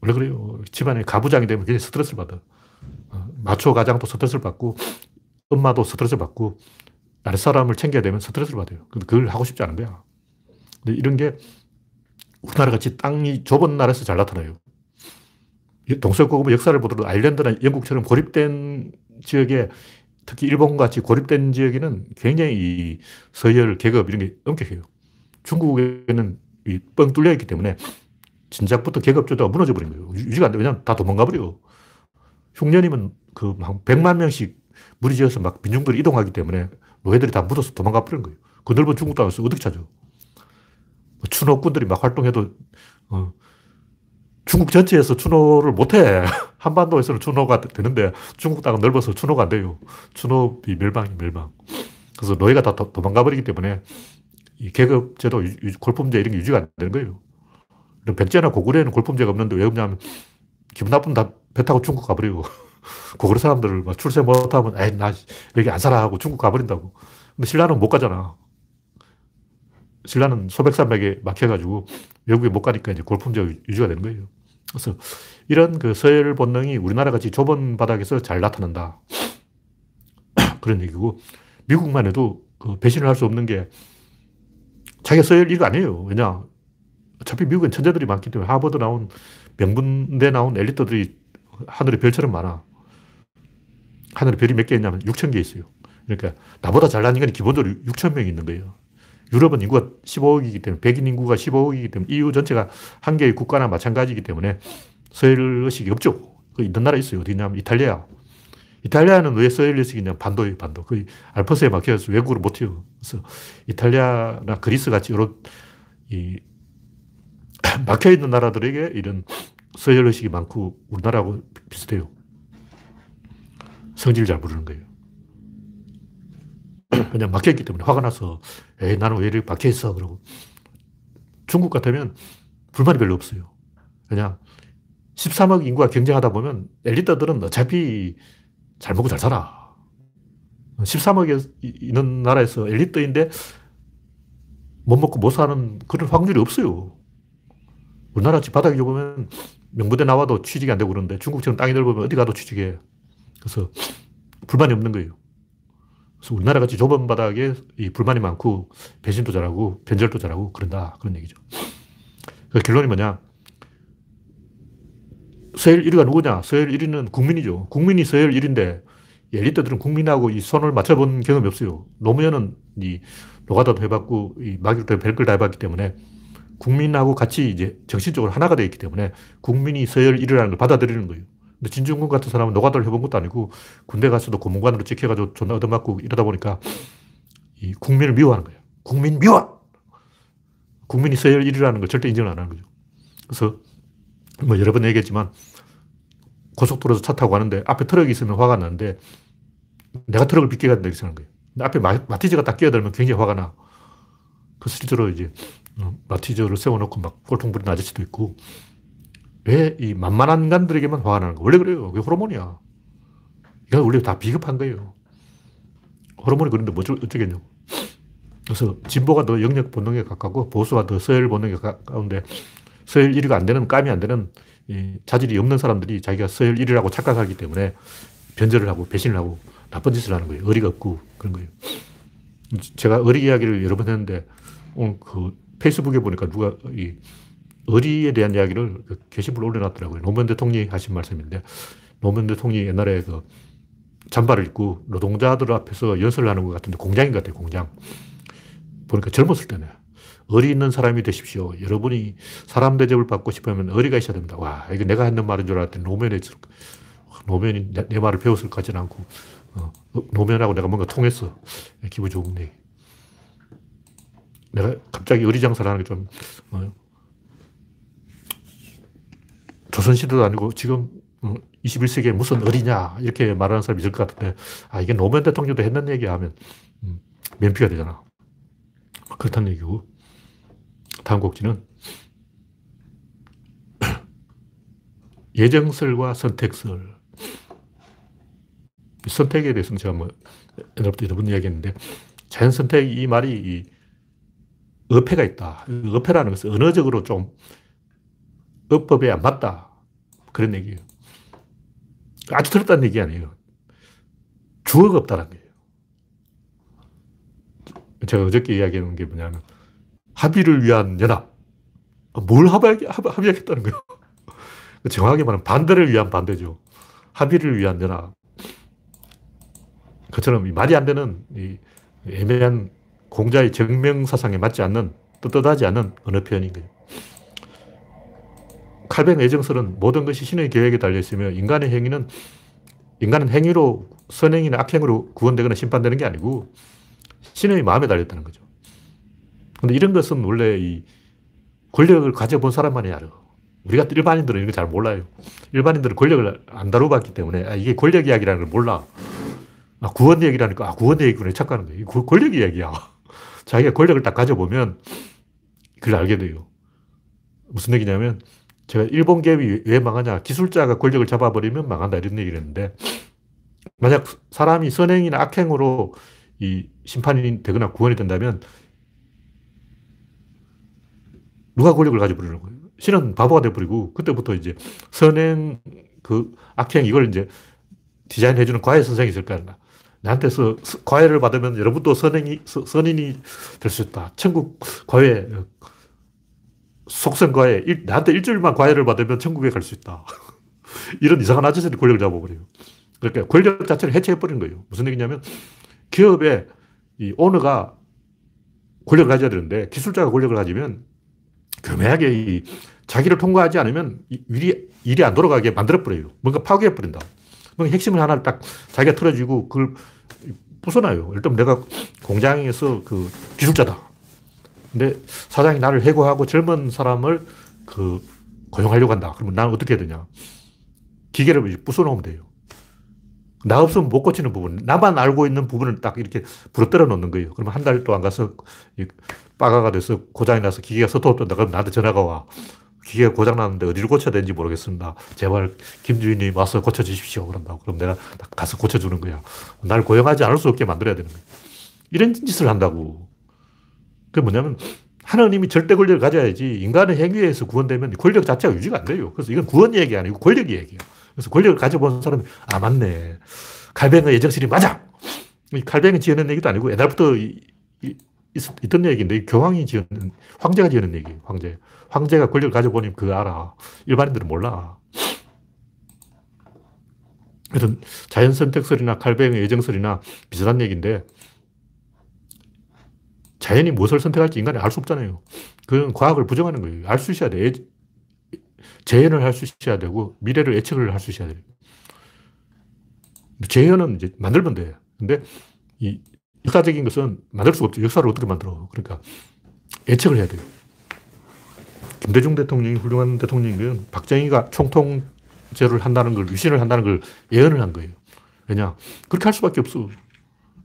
원래 그래요. 집안에 가부장이 되면 굉장히 스트레스를 받아. 어, 마초 가장도 스트레스를 받고, 엄마도 스트레스를 받고, 아랫사람을 챙겨야 되면 스트레스를 받아요. 근데 그걸 하고 싶지 않은 거야. 근데 이런 게 우리나라 같이 땅이 좁은 나라에서 잘 나타나요. 동서고금 역사를 보더라도 아일랜드나 영국처럼 고립된 지역에 특히 일본 같이 고립된 지역에는 굉장히 이 서열, 계급 이런 게 엄격해요. 중국에는 뻥 뚫려 있기 때문에 진작부터 계급제도가 무너져 버린 거예요. 유지가 안 돼. 왜냐면 다 도망가 버려. 흉년이면 그막 100만 명씩 무리 지어서 막 민중들이 이동하기 때문에 노예들이 다 묻어서 도망가 버린 거예요. 그 넓은 중국 땅에서 어떻게 찾아? 뭐 추노꾼들이 막 활동해도 어, 중국 전체에서 추노를 못해. 한반도에서는 추노가 되는데 중국 땅은 넓어서 추노가 안 돼요. 추노비 멸망이 멸망. 그래서 노예가 다 도, 망가 버리기 때문에 이 계급제도, 골품제 이런 게 유지가 안 되는 거예요. 백제나 고구려에는 골품제가 없는데 왜 없냐면 기분 나쁜 다배 타고 중국 가버리고 고구려 사람들을 막 출세 못하면 에이 나 여기 안 살아 하고 중국 가버린다고. 근데 신라는 못 가잖아. 신라는 소백산맥에 막혀가지고 외국에 못 가니까 이제 골품제가 유지가 되는 거예요. 그래서 이런 그 서열 본능이 우리나라 같이 좁은 바닥에서 잘 나타난다. 그런 얘기고, 미국만 해도 그 배신을 할 수 없는 게 자기가 서열 1위 아니에요. 왜냐? 어차피 미국엔 천재들이 많기 때문에 하버드 나온 명분대 나온 엘리트들이 하늘에 별처럼 많아. 하늘에 별이 몇 개 있냐면 6천 개 있어요. 그러니까 나보다 잘난 인간이 기본적으로 6천 명 있는 거예요. 유럽은 인구가 15억이기 때문에, 백인 인구가 15억이기 때문에 EU 전체가 한 개의 국가나 마찬가지이기 때문에 서열 의식이 없죠. 그 있는 나라 있어요. 어디냐면 이탈리아. 이탈리아는 왜 서열 의식이냐 반도예요, 반도. 그 알프스에 막혀서 외국으로 못 튀어. 그래서 이탈리아나 그리스 같이 이런 이 막혀 있는 나라들에게 이런 서열 의식이 많고 우리나라하고 비슷해요. 성질 잘 부르는 거예요. 그냥 막혀있기 때문에 화가 나서, 에이, 나는 왜 이렇게 막혀있어? 그러고. 중국 같으면 불만이 별로 없어요. 그냥 13억 인구가 경쟁하다 보면 엘리트들은 어차피 잘 먹고 잘 살아. 13억에 있는 나라에서 엘리트인데 못 먹고 못 사는 그런 확률이 없어요. 우리나라 집 바닥에 보면 명부대 나와도 취직이 안 되고 그러는데 중국처럼 땅이 넓으면 어디 가도 취직해. 그래서 불만이 없는 거예요. 그래서 우리나라 같이 좁은 바닥에 이 불만이 많고 배신도 잘하고 변절도 잘하고 그런다. 그런 얘기죠. 그 결론이 뭐냐. 서열 1위가 누구냐? 서열 1위는 국민이죠. 국민이 서열 1위인데 엘리트들은 국민하고 이 손을 맞춰본 경험이 없어요. 노무현은 이 노가다도 해봤고 이 마기도 별걸 다 해봤기 때문에 국민하고 같이 이제 정신적으로 하나가 되어 있기 때문에 국민이 서열 1위라는 걸 받아들이는 거예요. 근데 진중권 같은 사람은 노가다를 해본 것도 아니고 군대 가서도 고문관으로 찍혀가지고 존나 얻어맞고 이러다 보니까 이 국민을 미워하는 거예요. 국민 미워! 국민이 서열 1위라는 걸 절대 인정을 안 하는 거죠. 그래서 뭐 여러 번 얘기했지만 고속도로에서 차 타고 가는데 앞에 트럭이 있으면 화가 나는데 내가 트럭을 빗겨야 된다 이렇게 생각하는 거예요. 앞에 마, 티즈가 딱 끼어들면 굉장히 화가 나. 그 실제로 이제 어, 마티즈를 세워놓고 막 꼴통 부리는 아저씨도 있고 왜 이 만만한 인간들에게만 화가 나는 거 원래 그래요. 그게 호르몬이야. 이건 원래 다 비겁한 거예요. 호르몬이 그런데 뭐 어쩌겠냐고. 그래서 진보가 더 영역 본능에 가깝고 보수가 더 서열 본능에 가까운데 서열 1위가 안 되는, 감이 안 되는 자질이 없는 사람들이 자기가 서열 1위라고 착각하기 때문에 변절을 하고 배신을 하고 나쁜 짓을 하는 거예요. 어리가 없고 그런 거예요. 제가 어리 이야기를 여러 번 했는데 오늘 그 페이스북에 보니까 누가 이 의리에 대한 이야기를 그 게시물로 올려놨더라고요. 노무현 대통령이 하신 말씀인데, 노무현 대통령이 옛날에 그 잠바를 입고 노동자들 앞에서 연설을 하는 것 같은데 공장인 것 같아요, 공장. 보니까 젊었을 때네. 의리 있는 사람이 되십시오. 여러분이 사람 대접을 받고 싶으면 의리가 있어야 됩니다. 와, 이거 내가 했는 말인 줄 알았더니 노무현이, 노무현이 내, 내 말을 배웠을 것 같지는 않고, 어, 노무현하고 내가 뭔가 통했어. 기분 좋은 얘기. 내가 갑자기 의리장사를 하는 게 좀, 어, 조선시대도 아니고 지금 21세기에 어, 무슨 어리냐 이렇게 말하는 사람이 있을 것 같은데 아 이게 노무현 대통령도 했는 얘기 하면 음, 면피가 되잖아. 그렇다는 얘기고 다음 곡지는 예정설과 선택설 선택에 대해서는 제가 뭐 옛날부터 여러 번 이야기했는데 자연선택 이 말이 이 어폐가 있다. 어폐라는 것은 언어적으로 좀 어법에 안 맞다. 그런 얘기예요. 아주 틀렸다는 얘기 아니에요. 주어가 없다는 거예요. 제가 어저께 이야기하는 게 뭐냐면 합의를 위한 연합. 뭘 합의, 합의하겠다는 거예요. 정확하게 말하면 반대를 위한 반대죠. 합의를 위한 연합. 그처럼 말이 안 되는 애매한 공자의 정명사상에 맞지 않는, 떳떳하지 않은 언어 표현인 거예요. 칼뱅 애정설은 모든 것이 신의 계획에 달려있으며 인간의 행위는 인간은 행위로 선행이나 악행으로 구원되거나 심판되는 게 아니고 신의 마음에 달렸다는 거죠. 근데 이런 것은 원래 이 권력을 가져본 사람만이 알아. 우리가 일반인들은 거잘 몰라요. 일반인들은 권력을 안 다뤄봤기 때문에 아, 이게 권력 이야기라는 걸 몰라. 아, 구원 얘기라니까 아, 구원 얘기구나 착각하는 거예요. 권력 이야기야. 자기가 권력을 딱 가져보면 그걸 알게 돼요. 무슨 얘기냐면 제가 일본 기업이 왜 망하냐. 기술자가 권력을 잡아버리면 망한다. 이런 얘기를 했는데, 만약 사람이 선행이나 악행으로 이 심판이 되거나 구원이 된다면, 누가 권력을 가져버리는 거예요? 신은 바보가 돼버리고, 그때부터 이제 선행, 그 악행, 이걸 이제 디자인해주는 과외 선생이 있을 거 아니야. 나한테서 과외를 받으면 여러분도 선행이, 선인이 될 수 있다. 천국 과외, 속성 과외, 나한테 일주일만 과외를 받으면 천국에 갈 수 있다. 이런 이상한 아저씨들이 권력을 잡아버려요. 그러니까 권력 자체를 해체해버리는 거예요. 무슨 얘기냐면 기업의 이 오너가 권력을 가져야 되는데 기술자가 권력을 가지면 교묘하게 이 자기를 통과하지 않으면 일이, 일이 안 돌아가게 만들어버려요. 뭔가 파괴해버린다. 뭔가 핵심을 하나를 딱 자기가 틀어주고 그걸 부숴놔요. 일단 내가 공장에서 그 기술자다. 근데 사장이 나를 해고하고 젊은 사람을 그 고용하려고 한다. 그러면 나는 어떻게 해야 되냐. 기계를 부숴놓으면 돼요. 나 없으면 못 고치는 부분, 나만 알고 있는 부분을 딱 이렇게 부러뜨려 놓는 거예요. 그러면 한달 동안 가서 빠가가 돼서 고장이 나서 기계가 서투없다. 그럼 나한테 전화가 와. 기계가 고장 났는데 어디를 고쳐야 되는지 모르겠습니다. 제발 김주인이 와서 고쳐 주십시오. 그런다고. 그럼 내가 가서 고쳐 주는 거야. 날 고용하지 않을 수 없게 만들어야 되는 거야. 이런 짓을 한다고. 그게 뭐냐면 하나님이 절대 권력을 가져야지 인간의 행위에 서 구원되면 권력 자체가 유지가 안 돼요. 그래서 이건 구원 얘기 아니고 권력 얘기예요. 그래서 권력을 가져본 사람이 아 맞네. 칼뱅의 예정실이 맞아. 칼뱅이 지어낸 얘기도 아니고 옛날부터 이, 이, 있, 던 얘기인데 교황이 지어낸 황제가 지어낸 얘기 황제. 황제가 권력을 가져보니 그거 알아. 일반인들은 몰라. 그래서 자연 선택설이나 칼뱅의 예정설이나 비슷한 얘기인데 자연이 무엇을 선택할지 인간이 알 수 없잖아요. 그건 과학을 부정하는 거예요. 알 수 있어야 돼. 재현을 할 수 있어야 되고, 미래를 예측을 할 수 있어야 돼요. 재현은 이제 만들면 돼. 근데 이 역사적인 것은 만들 수가 없죠. 역사를 어떻게 만들어. 그러니까 예측을 해야 돼요. 김대중 대통령이 훌륭한 대통령이면 박정희가 총통제를 한다는 걸, 유신을 한다는 걸 예언을 한 거예요. 왜냐? 그렇게 할 수밖에 없어.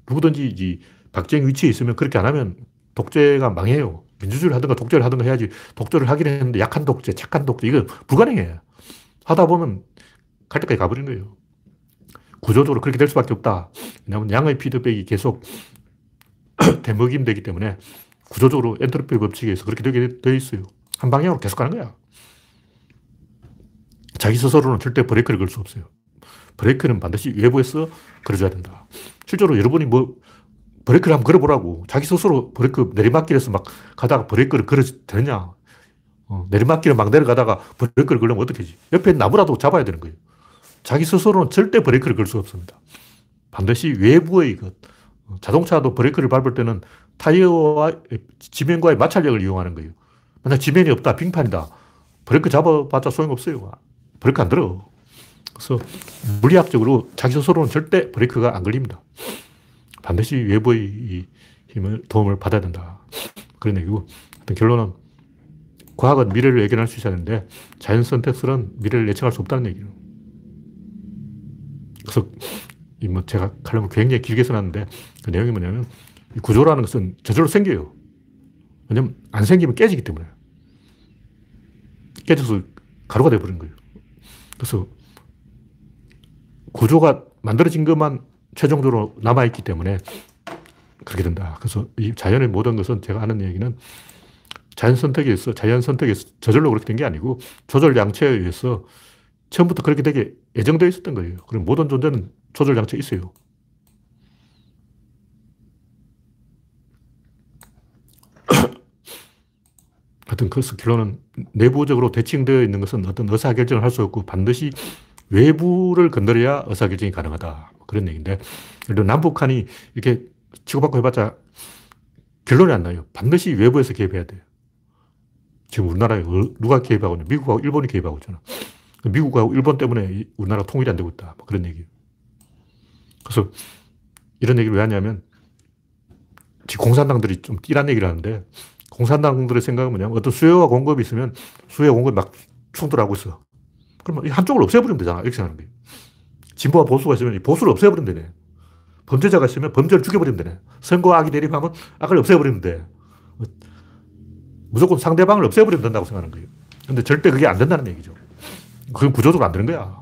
누구든지 박정희 위치에 있으면 그렇게 안 하면 독재가 망해요. 민주주의를 하든가 독재를 하든가 해야지 독재를 하긴 했는데 약한 독재, 착한 독재, 이거 불가능해. 하다 보면 갈 때까지 가버린 거예요. 구조적으로 그렇게 될 수밖에 없다. 왜냐하면 양의 피드백이 계속 대먹임 되기 때문에 구조적으로 엔트로피 법칙에 서 그렇게 되게 되어 있어요. 한 방향으로 계속 가는 거야. 자기 스스로는 절대 브레이크를 걸 수 없어요. 브레이크는 반드시 외부에서 걸어줘야 된다. 실제로 여러분이 뭐 브레이크를 한번 걸어보라고. 자기 스스로 브레이크 내리막길에서 막 가다가 브레이크를 걸어도 되냐. 어, 내리막길을 막 내려가다가 브레이크를 걸려면 어떻게 하지? 옆에 나무라도 잡아야 되는 거예요. 자기 스스로는 절대 브레이크를 걸 수 없습니다. 반드시 외부의 것. 어, 자동차도 브레이크를 밟을 때는 타이어와 지면과의 마찰력을 이용하는 거예요. 만약 지면이 없다, 빙판이다. 브레이크 잡아봤자 소용없어요. 브레이크 안 들어. 그래서 물리학적으로 자기 스스로는 절대 브레이크가 안 걸립니다. 반드시 외부의 힘을, 도움을 받아야 된다. 그런 얘기고. 결론은 과학은 미래를 예견할 수 있어야 하는데 자연 선택설은 미래를 예측할 수 없다는 얘기예요. 그래서 뭐 제가 칼럼을 굉장히 길게 써놨는데 그 내용이 뭐냐면 구조라는 것은 저절로 생겨요. 왜냐면 안 생기면 깨지기 때문에. 깨져서 가루가 되어버린 거예요. 그래서 구조가 만들어진 것만 최종적으로 남아있기 때문에 그렇게 된다. 그래서 이 자연의 모든 것은 제가 아는 얘기는 자연 선택에 있어, 자연 선택에 서 저절로 그렇게 된 게 아니고 조절 양체에 의해서 처음부터 그렇게 되게 예정되어 있었던 거예요. 그럼 모든 존재는 조절 양체 있어요. 하여튼 그래서 결론은 내부적으로 대칭되어 있는 것은 어떤 의사결정을 할 수 없고 반드시 외부를 건드려야 의사결정이 가능하다. 그런 얘기인데, 예를 남북한이 이렇게 치고받고 해봤자 결론이 안 나요. 반드시 외부에서 개입해야 돼요. 지금 우리나라에 어, 누가 개입하고 있냐. 미국하고 일본이 개입하고 있잖아. 미국하고 일본 때문에 우리나라 통일이 안 되고 있다. 뭐 그런 얘기예요. 그래서 이런 얘기를 왜 하냐면 공산당들이 좀 띠란 얘기를 하는데 공산당들의 생각은 뭐냐면 어떤 수요와 공급이 있으면 수요와 공급이 막 충돌하고 있어. 그러면 한쪽을 없애버리면 되잖아. 이렇게 생각하는 거예요. 진보와 보수가 있으면 보수를 없애버리면 되네. 범죄자가 있으면 범죄를 죽여버리면 되네. 선거와 악이 대립하면 악을 없애버리면 돼. 무조건 상대방을 없애버리면 된다고 생각하는 거예요. 근데 절대 그게 안 된다는 얘기죠. 그건 구조적으로 안 되는 거야.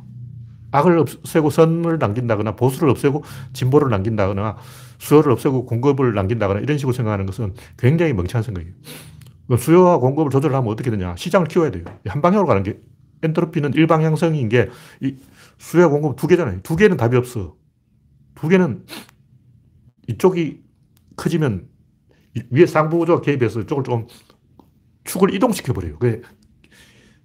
악을 없애고 선을 남긴다거나 보수를 없애고 진보를 남긴다거나 수요를 없애고 공급을 남긴다거나 이런 식으로 생각하는 것은 굉장히 멍청한 생각이에요. 수요와 공급을 조절하면 어떻게 되냐. 시장을 키워야 돼요. 한 방향으로 가는 게 엔트로피는 일방향성인 게 수요와 공급 두 개잖아요. 두 개는 답이 없어. 두 개는 이쪽이 커지면 위에 쌍부조가 개입해서 이쪽을 조금 축을 이동시켜버려요. 그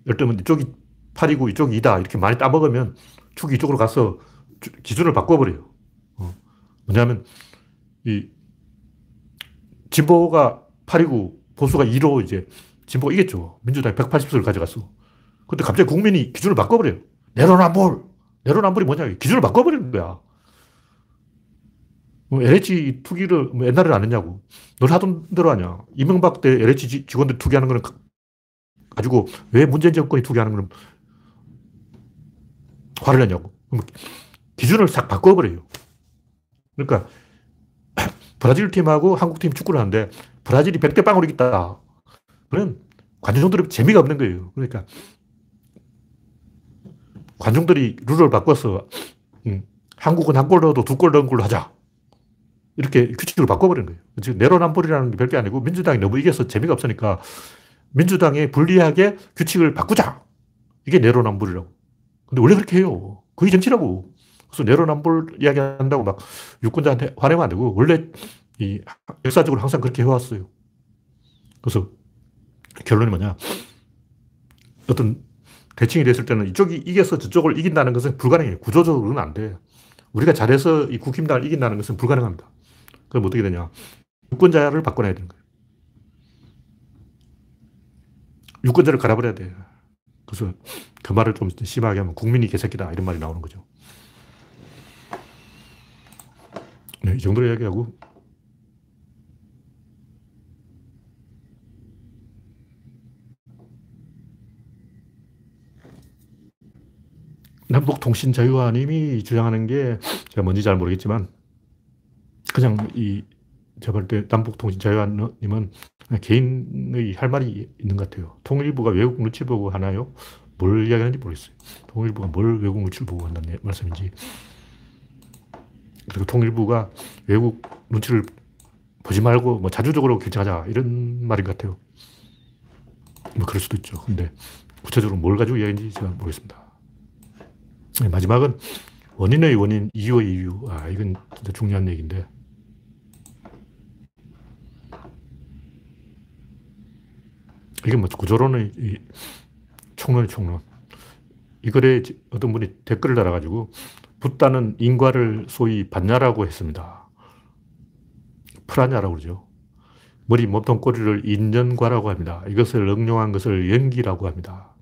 예를 들면 이쪽이 8이고 이쪽이 2다 이렇게 많이 따먹으면 축이 이쪽으로 가서 기준을 바꿔버려요. 어. 뭐냐면 이 진보가 8이고 보수가 2로 이제 진보가 이겼죠. 민주당이 180석을 가져갔어. 근데 갑자기 국민이 기준을 바꿔버려요. 내로남불! 내로남불이 뭐냐? 기준을 바꿔버리는 거야. 뭐 LH 투기를 뭐 옛날에는 안 했냐고. 널 하던 대로 하냐. 이명박 때 LH 직원들 투기하는 거는 가지고 왜 문재인 정권이 투기하는 거는 화를 내냐고. 기준을 싹 바꿔버려요. 그러니까 브라질 팀하고 한국 팀 축구를 하는데 브라질이 100대 빵으로 이겼다. 그러면 관중들이 재미가 없는 거예요. 그러니까 관중들이 룰을 바꿔서 음, 한국은 한 골 넣어도 두 골 넣은 걸로 하자. 이렇게 규칙을 바꿔버린 거예요. 지금 내로남불이라는 게 별게 아니고 민주당이 너무 이겨서 재미가 없으니까 민주당에 불리하게 규칙을 바꾸자. 이게 내로남불이라고. 근데 원래 그렇게 해요. 그게 정치라고. 그래서 내로남불 이야기 한다고 막 유권자한테 화내면 안 되고 원래 이 역사적으로 항상 그렇게 해왔어요. 그래서 결론이 뭐냐. 어떤 대칭이 됐을 때는 이쪽이 이겨서 저쪽을 이긴다는 것은 불가능해요. 구조적으로는 안 돼. 우리가 잘해서 이 국힘당을 이긴다는 것은 불가능합니다. 그럼 어떻게 되냐. 유권자를 바꿔놔야 되는 거예요. 유권자를 갈아버려야 돼. 그래서 그 말을 좀 심하게 하면 국민이 개새끼다. 이런 말이 나오는 거죠. 네, 이 정도로 이야기하고 남북통신자유화님이 주장하는 게 제가 뭔지 잘 모르겠지만 그냥 이 제가 볼 때 남북통신자유화님은 개인의 할 말이 있는 것 같아요. 통일부가 외국 눈치 보고 하나요? 뭘 이야기하는지 모르겠어요. 통일부가 뭘 외국 눈치를 보고 한다는 말씀인지. 그리고 통일부가 외국 눈치를 보지 말고 뭐 자주적으로 결정하자 이런 말인 것 같아요. 뭐 그럴 수도 있죠. 근데 구체적으로 뭘 가지고 이야기인지 제가 모르겠습니다. 네, 마지막은 원인의 원인, 이유의 이유. 아, 이건 진짜 중요한 얘기인데. 이게 뭐 구조론의 총론이 총론. 이 글에 어떤 분이 댓글을 달아가지고 붓다는 인과를 소위 반야라고 했습니다. 프라냐라고 그러죠. 머리, 몸통, 꼬리를 인연과라고 합니다. 이것을 응용한 것을 연기라고 합니다.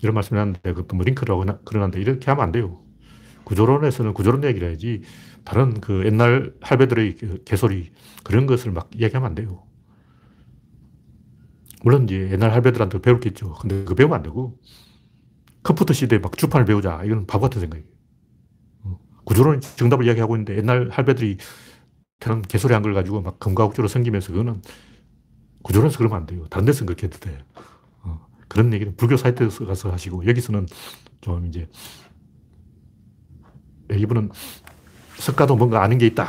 이런 말씀을 하는데 그것도 뭐 링크라고 그러는데 이렇게 하면 안 돼요. 구조론에서는 구조론 얘기를 해야지 다른 그 옛날 할배들의 그 개소리 그런 것을 막 이야기하면 안 돼요. 물론 이제 옛날 할배들한테 배울 게 있죠. 근데 그 배우면 안 되고 컴퓨터 시대에 막 주판을 배우자. 이건 바보 같은 생각이에요. 어, 구조론 정답을 이야기하고 있는데 옛날 할배들이 그런 개소리 한 걸 가지고 막 금가옥조로 섬기면서 그거는 구조론에서 그러면 안 돼요. 다른 데서는 그렇게 해도 돼. 어, 그런 얘기는 불교 사이트에서 가서 하시고 여기서는 좀 이제 이분은 석가도 뭔가 아는 게 있다.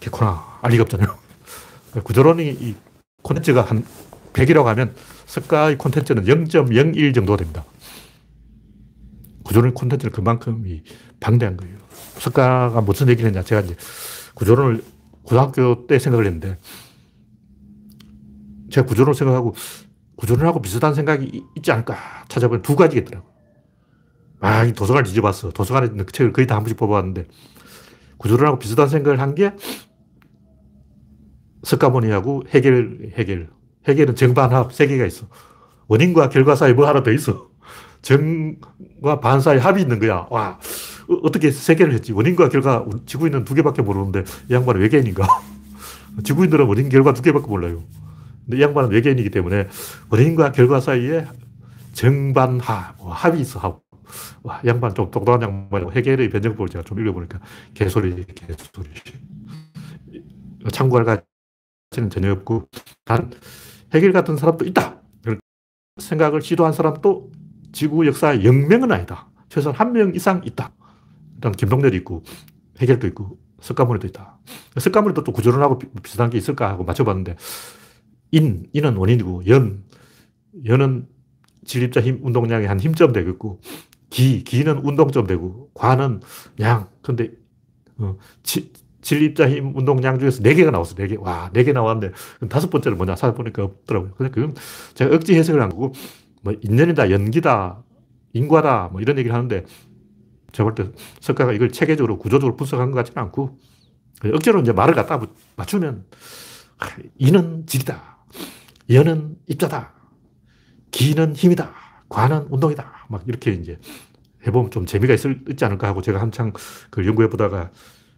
개코나 알 리가 없잖아요. 구조론이 이 콘텐츠가 한 100이라고 하면 석가의 콘텐츠는 0.01 정도 됩니다. 구조론 콘텐츠는 그만큼 방대한 거예요. 석가가 무슨 얘기를 했냐. 제가 이제 구조론을 고등학교 때 생각을 했는데 제가 구조론을 생각하고 구조론하고 비슷한 생각이 있지 않을까 찾아보면 두 가지가 있더라고요. 아, 이 도서관을 뒤져봤어. 도서관에 있는 그 책을 거의 다 한 번씩 뽑아봤는데 구조론하고 비슷한 생각을 한 게 석가모니하고 해겔, 해겔. 해결은 정반합 세 개가 있어. 원인과 결과 사이에 뭐 하나 더 있어. 정과 반 사이 합이 있는 거야. 와, 어, 떻게 세 개를 했지? 원인과 결과, 지구인은 두 개밖에 모르는데 이 양반은 외계인인가? 지구인들은 원인, 결과 두 개밖에 몰라요. 근데 이 양반은 외계인이기 때문에 원인과 결과 사이에 정반합, 합이 있어, 합. 와, 양반 좀 똑똑한 양반이고 해결의 변정법을 제가 좀 읽어보니까 개소리, 개소리. 참고할 가치는 전혀 없고, 단, 해결 같은 사람도 있다. 생각을 시도한 사람도 지구 역사의 0명은 아니다. 최소한 한 명 이상 있다. 일단 김동렬이 있고, 해결도 있고, 석가모니도 있다. 석가모니도 또 구조론하고 비슷한 게 있을까 하고 맞춰봤는데, 인, 인은 원인이고, 연, 연은 진립자 힘, 운동량의 한 힘점 되겠고, 기, 기는 운동점 되고, 과는 양. 근데, 어, 지, 진립자 힘 운동량 중에서 4개가 나왔어, 4개. 와, 4개 나왔는데, 다섯 번째는 뭐냐 찾아보니까 없더라고요. 그래서 그건 제가 억지 해석을 한 거고, 뭐, 인연이다, 연기다, 인과다, 뭐 이런 얘기를 하는데, 제가 볼 때 석가가 이걸 체계적으로, 구조적으로 분석한 것 같지는 않고, 억지로 이제 말을 갖다 맞추면, 이는 질이다. 연은 입자다. 기는 힘이다. 과는 운동이다. 막 이렇게 이제 해보면 좀 재미가 있을, 있지 않을까 하고 제가 한창 그걸 연구해 보다가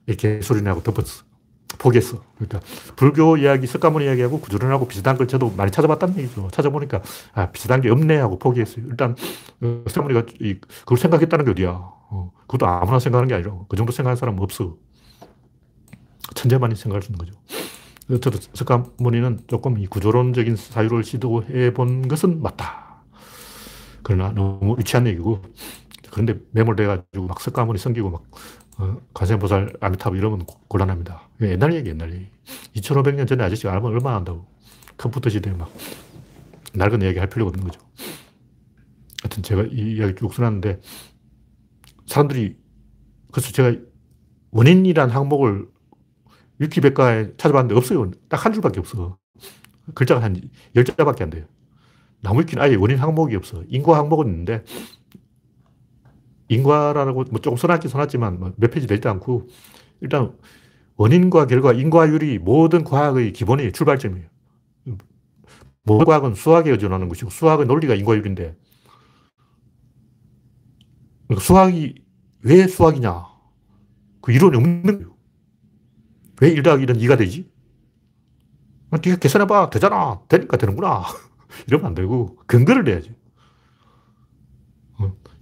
이렇게 소리 나고 덮었어. 포기했어. 그러니까 불교 이야기, 석가모니 이야기하고 구조론하고 비슷한 걸 저도 많이 찾아봤다는 얘기죠. 찾아보니까 아, 비슷한 게 없네 하고 포기했어요. 일단 어, 석가모니가 이, 그걸 생각했다는 게 어디야. 어, 그것도 아무나 생각하는 게 아니라 그 정도 생각하는 사람은 없어. 천재만이 생각할 수 있는 거죠. 저도 석가모니는 조금 이 구조론적인 사유를 시도해 본 것은 맞다. 그러나 너무 유치한 얘기고 그런데 매몰돼가지고 막 석가모니 섬기고 막 어, 관세음보살, 아미타불 이러면 곤란합니다. 옛날 얘기, 옛날 얘기. 2500년 전에 아저씨가 알면 얼마나 한다고. 컴퓨터 시대에 막 낡은 이야기 할 필요가 없는 거죠. 하여튼 제가 이 이야기 쭉 써놨는데 사람들이 그래서 제가 원인이란 항목을 위키백과에 찾아봤는데 없어요. 딱 한 줄밖에 없어. 글자가 한 10자밖에 안 돼요. 나무위키는 아예 원인 항목이 없어. 인과 항목은 있는데 인과라고 뭐 조금 써놨긴 써놨지만 뭐 몇 페이지 되지도 않고 일단 원인과 결과, 인과율이 모든 과학의 기본이 출발점이에요. 모든 과학은 수학에 의존하는 것이고 수학의 논리가 인과율인데 그러니까 수학이 왜 수학이냐? 그 이론이 없는 거예요. 왜1 더하기 1은 2가 되지? 네가 계산해봐. 되잖아. 되니까 되는구나. 이러면 안 되고 근거를 내야지.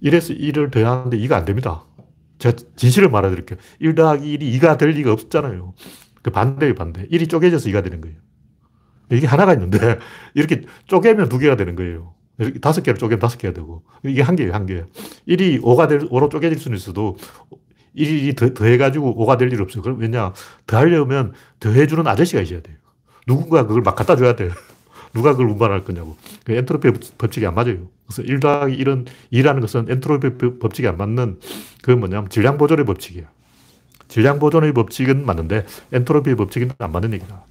1에서 1을 더하는데 2가 안 됩니다. 제가 진실을 말해드릴게요. 1 더하기 1이 2가 될 리가 없잖아요. 그 반대예요, 반대. 1이 쪼개져서 2가 되는 거예요. 이게 하나가 있는데, 이렇게 쪼개면 두 개가 되는 거예요. 이렇게 다섯 개를 쪼개면 다섯 개가 되고, 이게 한 개예요, 한 개. 1이 5가 될, 5로 쪼개질 수는 있어도, 1이 더, 더해가지고 5가 될 일 없어요. 그럼 왜냐, 더하려면 더해주는 아저씨가 있어야 돼요. 누군가 그걸 막 갖다 줘야 돼요. 누가 그걸 운반할 거냐고. 그 엔트로피 법칙이 안 맞아요. 그래서 1 더하기 1은 2라는 것은 엔트로피 법칙이 안 맞는 그 뭐냐면 질량 보존의 법칙이야. 질량 보존의 법칙은 맞는데 엔트로피 법칙은 안 맞는 얘기다.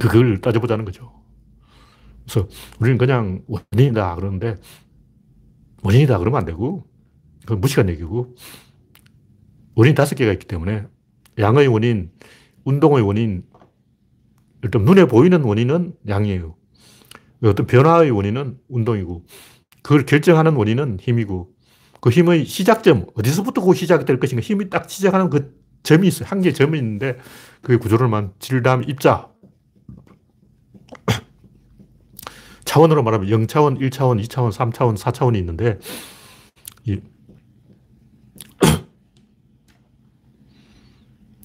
그걸 따져보자는 거죠. 그래서 우리는 그냥 원인이다 그러는데 원인이다 그러면 안 되고 그건 무식한 얘기고 원인 다섯 개가 있기 때문에 양의 원인, 운동의 원인, 일단 눈에 보이는 원인은 양이에요. 어떤 변화의 원인은 운동이고, 그걸 결정하는 원인은 힘이고, 그 힘의 시작점, 어디서부터 그 시작이 될 것인가, 힘이 딱 시작하는 그 점이 있어요. 한 개의 점이 있는데, 그게 구조를만 질담, 입자. 차원으로 말하면 0차원, 1차원, 2차원, 3차원, 4차원이 있는데,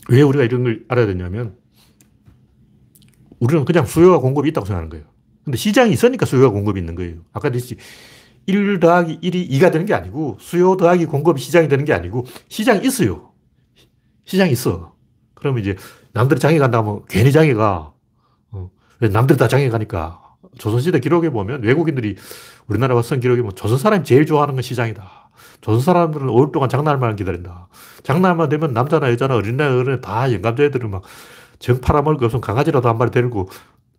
왜 우리가 이런 걸 알아야 되냐면, 우리는 그냥 수요와 공급이 있다고 생각하는 거예요. 근데 시장이 있으니까 수요와 공급이 있는 거예요. 아까 했듯이 1 더하기 1이 2가 되는 게 아니고 수요 더하기 공급이 시장이 되는 게 아니고 시장이 있어요. 시장이 있어. 그러면 이제 남들이 장에 간다면 괜히 장에 가. 어. 남들이 다 장에 가니까. 조선시대 기록에 보면 외국인들이 우리나라 와쓴 기록에 보면 조선 사람이 제일 좋아하는 건 시장이다. 조선 사람들은 5일 동안 장날만 기다린다. 장날만 되면 남자나 여자나 어린애나 어른애 다 영감자애들은 막 정 팔아먹을 거 없으면 강아지라도 한 마리 데리고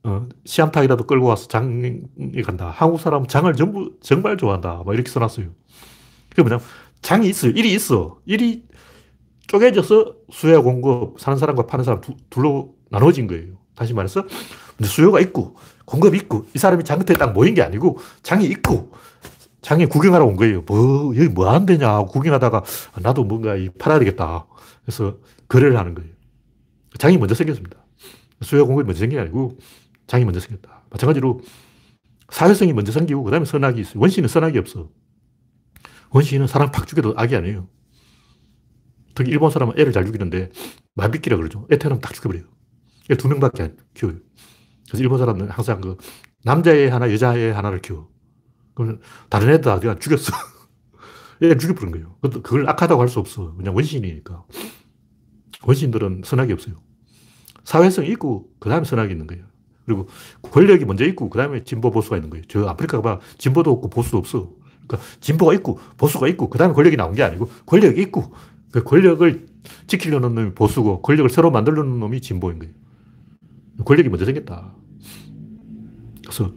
어, 시암탉이라도 끌고 와서 장에 간다. 한국 사람은 장을 전부 정말 좋아한다. 막 이렇게 써놨어요. 그게 뭐냐 장이 있어요. 일이 있어. 일이 쪼개져서 수요 공급, 사는 사람과 파는 사람 두, 둘로 나눠진 거예요. 다시 말해서 수요가 있고 공급이 있고 이 사람이 장터에 딱 모인 게 아니고 장이 있고 장에 구경하러 온 거예요. 뭐 여기 뭐 하는 데냐 구경하다가 나도 뭔가 팔아야 되겠다. 그래서 거래를 하는 거예요. 장이 먼저 생겼습니다. 수요 공급이 먼저 생긴 게 아니고 장이 먼저 생겼다. 마찬가지로 사회성이 먼저 생기고 그 다음에 선악이 있어요. 원시는 선악이 없어. 원시는 사람 팍 죽여도 악이 아니에요. 특히 일본 사람은 애를 잘 죽이는데 만비끼라 그러죠. 애 태어나면 딱 죽여버려요. 애 두 명밖에 안 키워요. 그래서 일본 사람은 항상 그 남자애 하나, 여자애 하나를 키워. 그러면 다른 애들 다 그냥 죽였어. 애 죽여버린 거예요. 그걸 악하다고 할 수 없어. 그냥 원신이니까. 원신들은 선악이 없어요. 사회성이 있고, 그 다음에 선악이 있는 거예요. 그리고 권력이 먼저 있고, 그 다음에 진보 보수가 있는 거예요. 저 아프리카 가 진보도 없고 보수도 없어. 그러니까 진보가 있고, 보수가 있고, 그 다음에 권력이 나온 게 아니고, 권력이 있고, 그 권력을 지키려는 놈이 보수고, 권력을 새로 만들려는 놈이 진보인 거예요. 권력이 먼저 생겼다. 그래서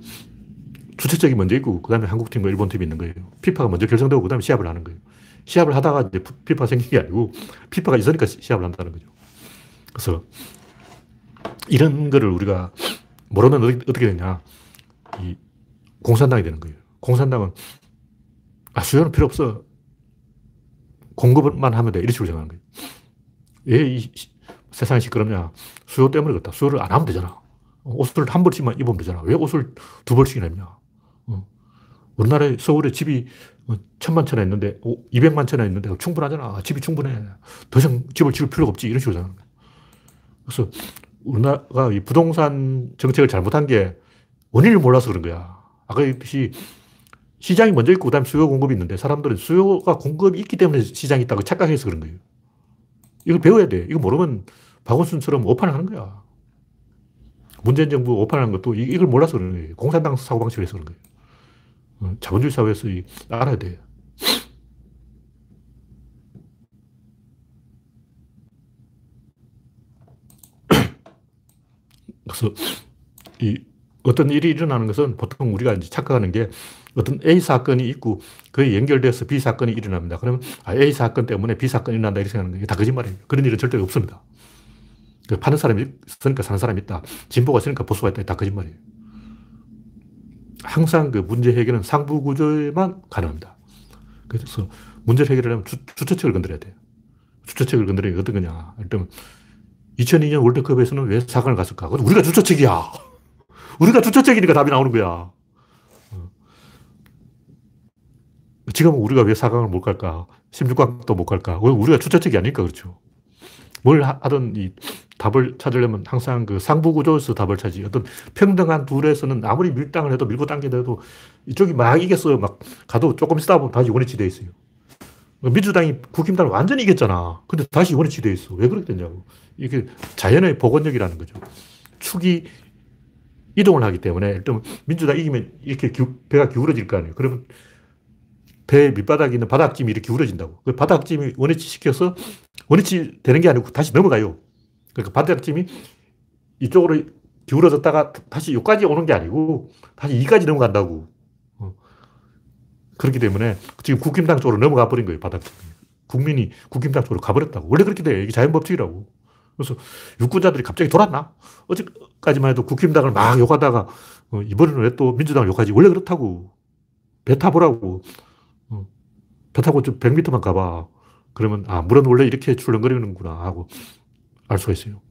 주최적이 먼저 있고, 그 다음에 한국팀과 일본팀이 있는 거예요. 피파가 먼저 결정되고, 그 다음에 시합을 하는 거예요. 시합을 하다가 이제 피파 생긴 게 아니고, 피파가 있으니까 시합을 한다는 거죠. 그래서 이런 거를 우리가 모르면 어떻게 되냐. 이 공산당이 되는 거예요. 공산당은 아, 수요는 필요 없어. 공급만 하면 돼. 이런 식으로 생각하는 거예요. 왜 이 세상이 시끄럽냐. 수요 때문에 그렇다. 수요를 안 하면 되잖아. 옷을 한 벌씩만 입으면 되잖아. 왜 옷을 두 벌씩이나 입냐. 어. 우리나라에 서울에 집이 뭐 천만 채나 있는데, 이백만 채나 있는데 충분하잖아. 집이 충분해. 더 이상 집을 지을 필요가 없지. 이런 식으로 거예요. 그래서 우리나라가 이 부동산 정책을 잘못한 게 원인을 몰라서 그런 거야. 아까 얘기했듯이 시장이 먼저 있고 그다음에 수요 공급이 있는데 사람들은 수요가 공급이 있기 때문에 시장이 있다고 착각해서 그런 거예요. 이걸 배워야 돼. 이거 모르면 박원순처럼 오판을 하는 거야. 문재인 정부 오판하는 것도 이걸 몰라서 그런 거예요. 공산당 사고방식을 해서 그런 거예요. 어, 자본주의 사회에서 알아야 돼. 그래서 이 어떤 일이 일어나는 것은 보통 우리가 이제 착각하는 게 어떤 A 사건이 있고 그에 연결돼서 B 사건이 일어납니다. 그러면 아, A 사건 때문에 B 사건이 일어난다 이렇게 생각하는 게 다 거짓말이에요. 그런 일은 절대 없습니다. 그 파는 사람이 있으니까 사는 사람이 있다. 진보가 있으니까 보수가 있다. 다 거짓말이에요. 항상 그 문제 해결은 상부 구조에만 가능합니다. 그래서 문제를 해결하려면 주, 주체책을 건드려야 돼요. 주체책을 건드리는 게 어떤 거냐. 일단 2002년 월드컵에서는 왜 4강을 갔을까? 우리가 주처책이야. 우리가 주처책이니까 답이 나오는 거야. 어. 지금 우리가 왜 4강을 못 갈까? 16강도 못 갈까? 왜 우리가 주처책이 아닐까? 그렇죠. 뭘 하든 이 답을 찾으려면 항상 그 상부 구조에서 답을 찾지. 어떤 평등한 둘에서는 아무리 밀당을 해도 밀고 당겨도 이쪽이 막 이겼어요. 막 가도 조금 있다 보면 다시 원위치 돼 있어요. 민주당이 국힘당을 완전히 이겼잖아. 근데 다시 원위치 돼 있어. 왜 그렇게 됐냐고. 이게 자연의 복원력이라는 거죠. 축이 이동을 하기 때문에 일단 민주당 이기면 이렇게 기, 배가 기울어질 거 아니에요. 그러면 배 밑바닥에 있는 바닥짐이 이렇게 기울어진다고. 그 바닥짐이 원위치 시켜서 원위치 되는 게 아니고 다시 넘어가요. 그러니까 바닥짐이 이쪽으로 기울어졌다가 다시 여기까지 오는 게 아니고 다시 이까지 넘어간다고. 어. 그렇기 때문에 지금 국힘당 쪽으로 넘어가 버린 거예요, 바닥짐이. 국민이 국힘당 쪽으로 가버렸다고. 원래 그렇게 돼. 이게 자연법칙이라고. 그래서 유권자들이 갑자기 돌았나? 어제까지만 해도 국힘당을 막 욕하다가 어, 이번에는 왜 또 민주당을 욕하지? 원래 그렇다고. 배 타보라고. 어, 배 타고 좀 100m만 가봐. 그러면 아 물은 원래 이렇게 출렁거리는구나 하고 알 수가 있어요.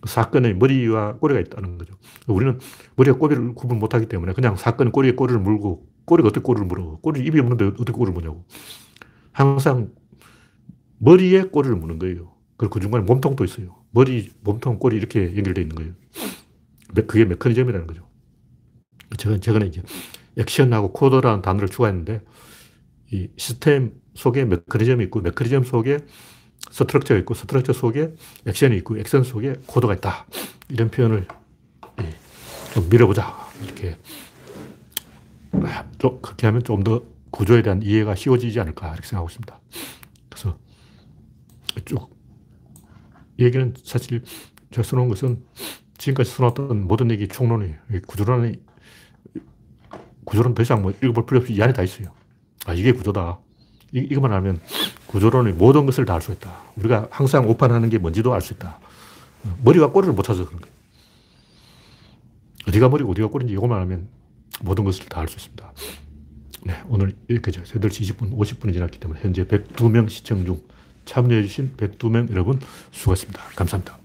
그 사건의 머리와 꼬리가 있다는 거죠. 우리는 머리와 꼬리를 구분 못하기 때문에 그냥 사건은 꼬리에 꼬리를 물고 꼬리가 어떻게 꼬리를 물어? 꼬리 입이 없는데 어떻게 꼬리를 무냐고. 항상 머리에 꼬리를 무는 거예요. 그리고 그 중간에 몸통도 있어요. 머리, 몸통, 꼬리 이렇게 연결되어 있는 거예요. 그게 메커니즘이라는 거죠. 제가 최근에 이제 액션하고 코드라는 단어를 추가했는데 이 시스템 속에 메커니즘이 있고 메커니즘 속에 structure가 있고 structure 속에 액션이 있고 액션 속에 코드가 있다. 이런 표현을 예, 좀 밀어보자. 이렇게 좀 그렇게 하면 좀 더 구조에 대한 이해가 쉬워지지 않을까 이렇게 생각하고 있습니다. 그래서 쭉 얘기는 사실 제가 써놓은 것은 지금까지 써놨던 모든 얘기 총론이에요. 구조론이, 구조론 더 이상 뭐 읽어볼 필요 없이 이 안에 다 있어요. 아, 이게 구조다. 이, 이것만 알면 구조론의 모든 것을 다 알 수 있다. 우리가 항상 오판하는 게 뭔지도 알 수 있다. 머리와 꼬리를 못 찾아서 그런 거예요. 어디가 머리고 어디가 꼬리인지 이것만 하면 모든 것을 다 알 수 있습니다. 네, 오늘 여기까지 8시 20분, 50분이 지났기 때문에 현재 102명 시청 중 참여해주신 102명 여러분 수고하셨습니다. 감사합니다.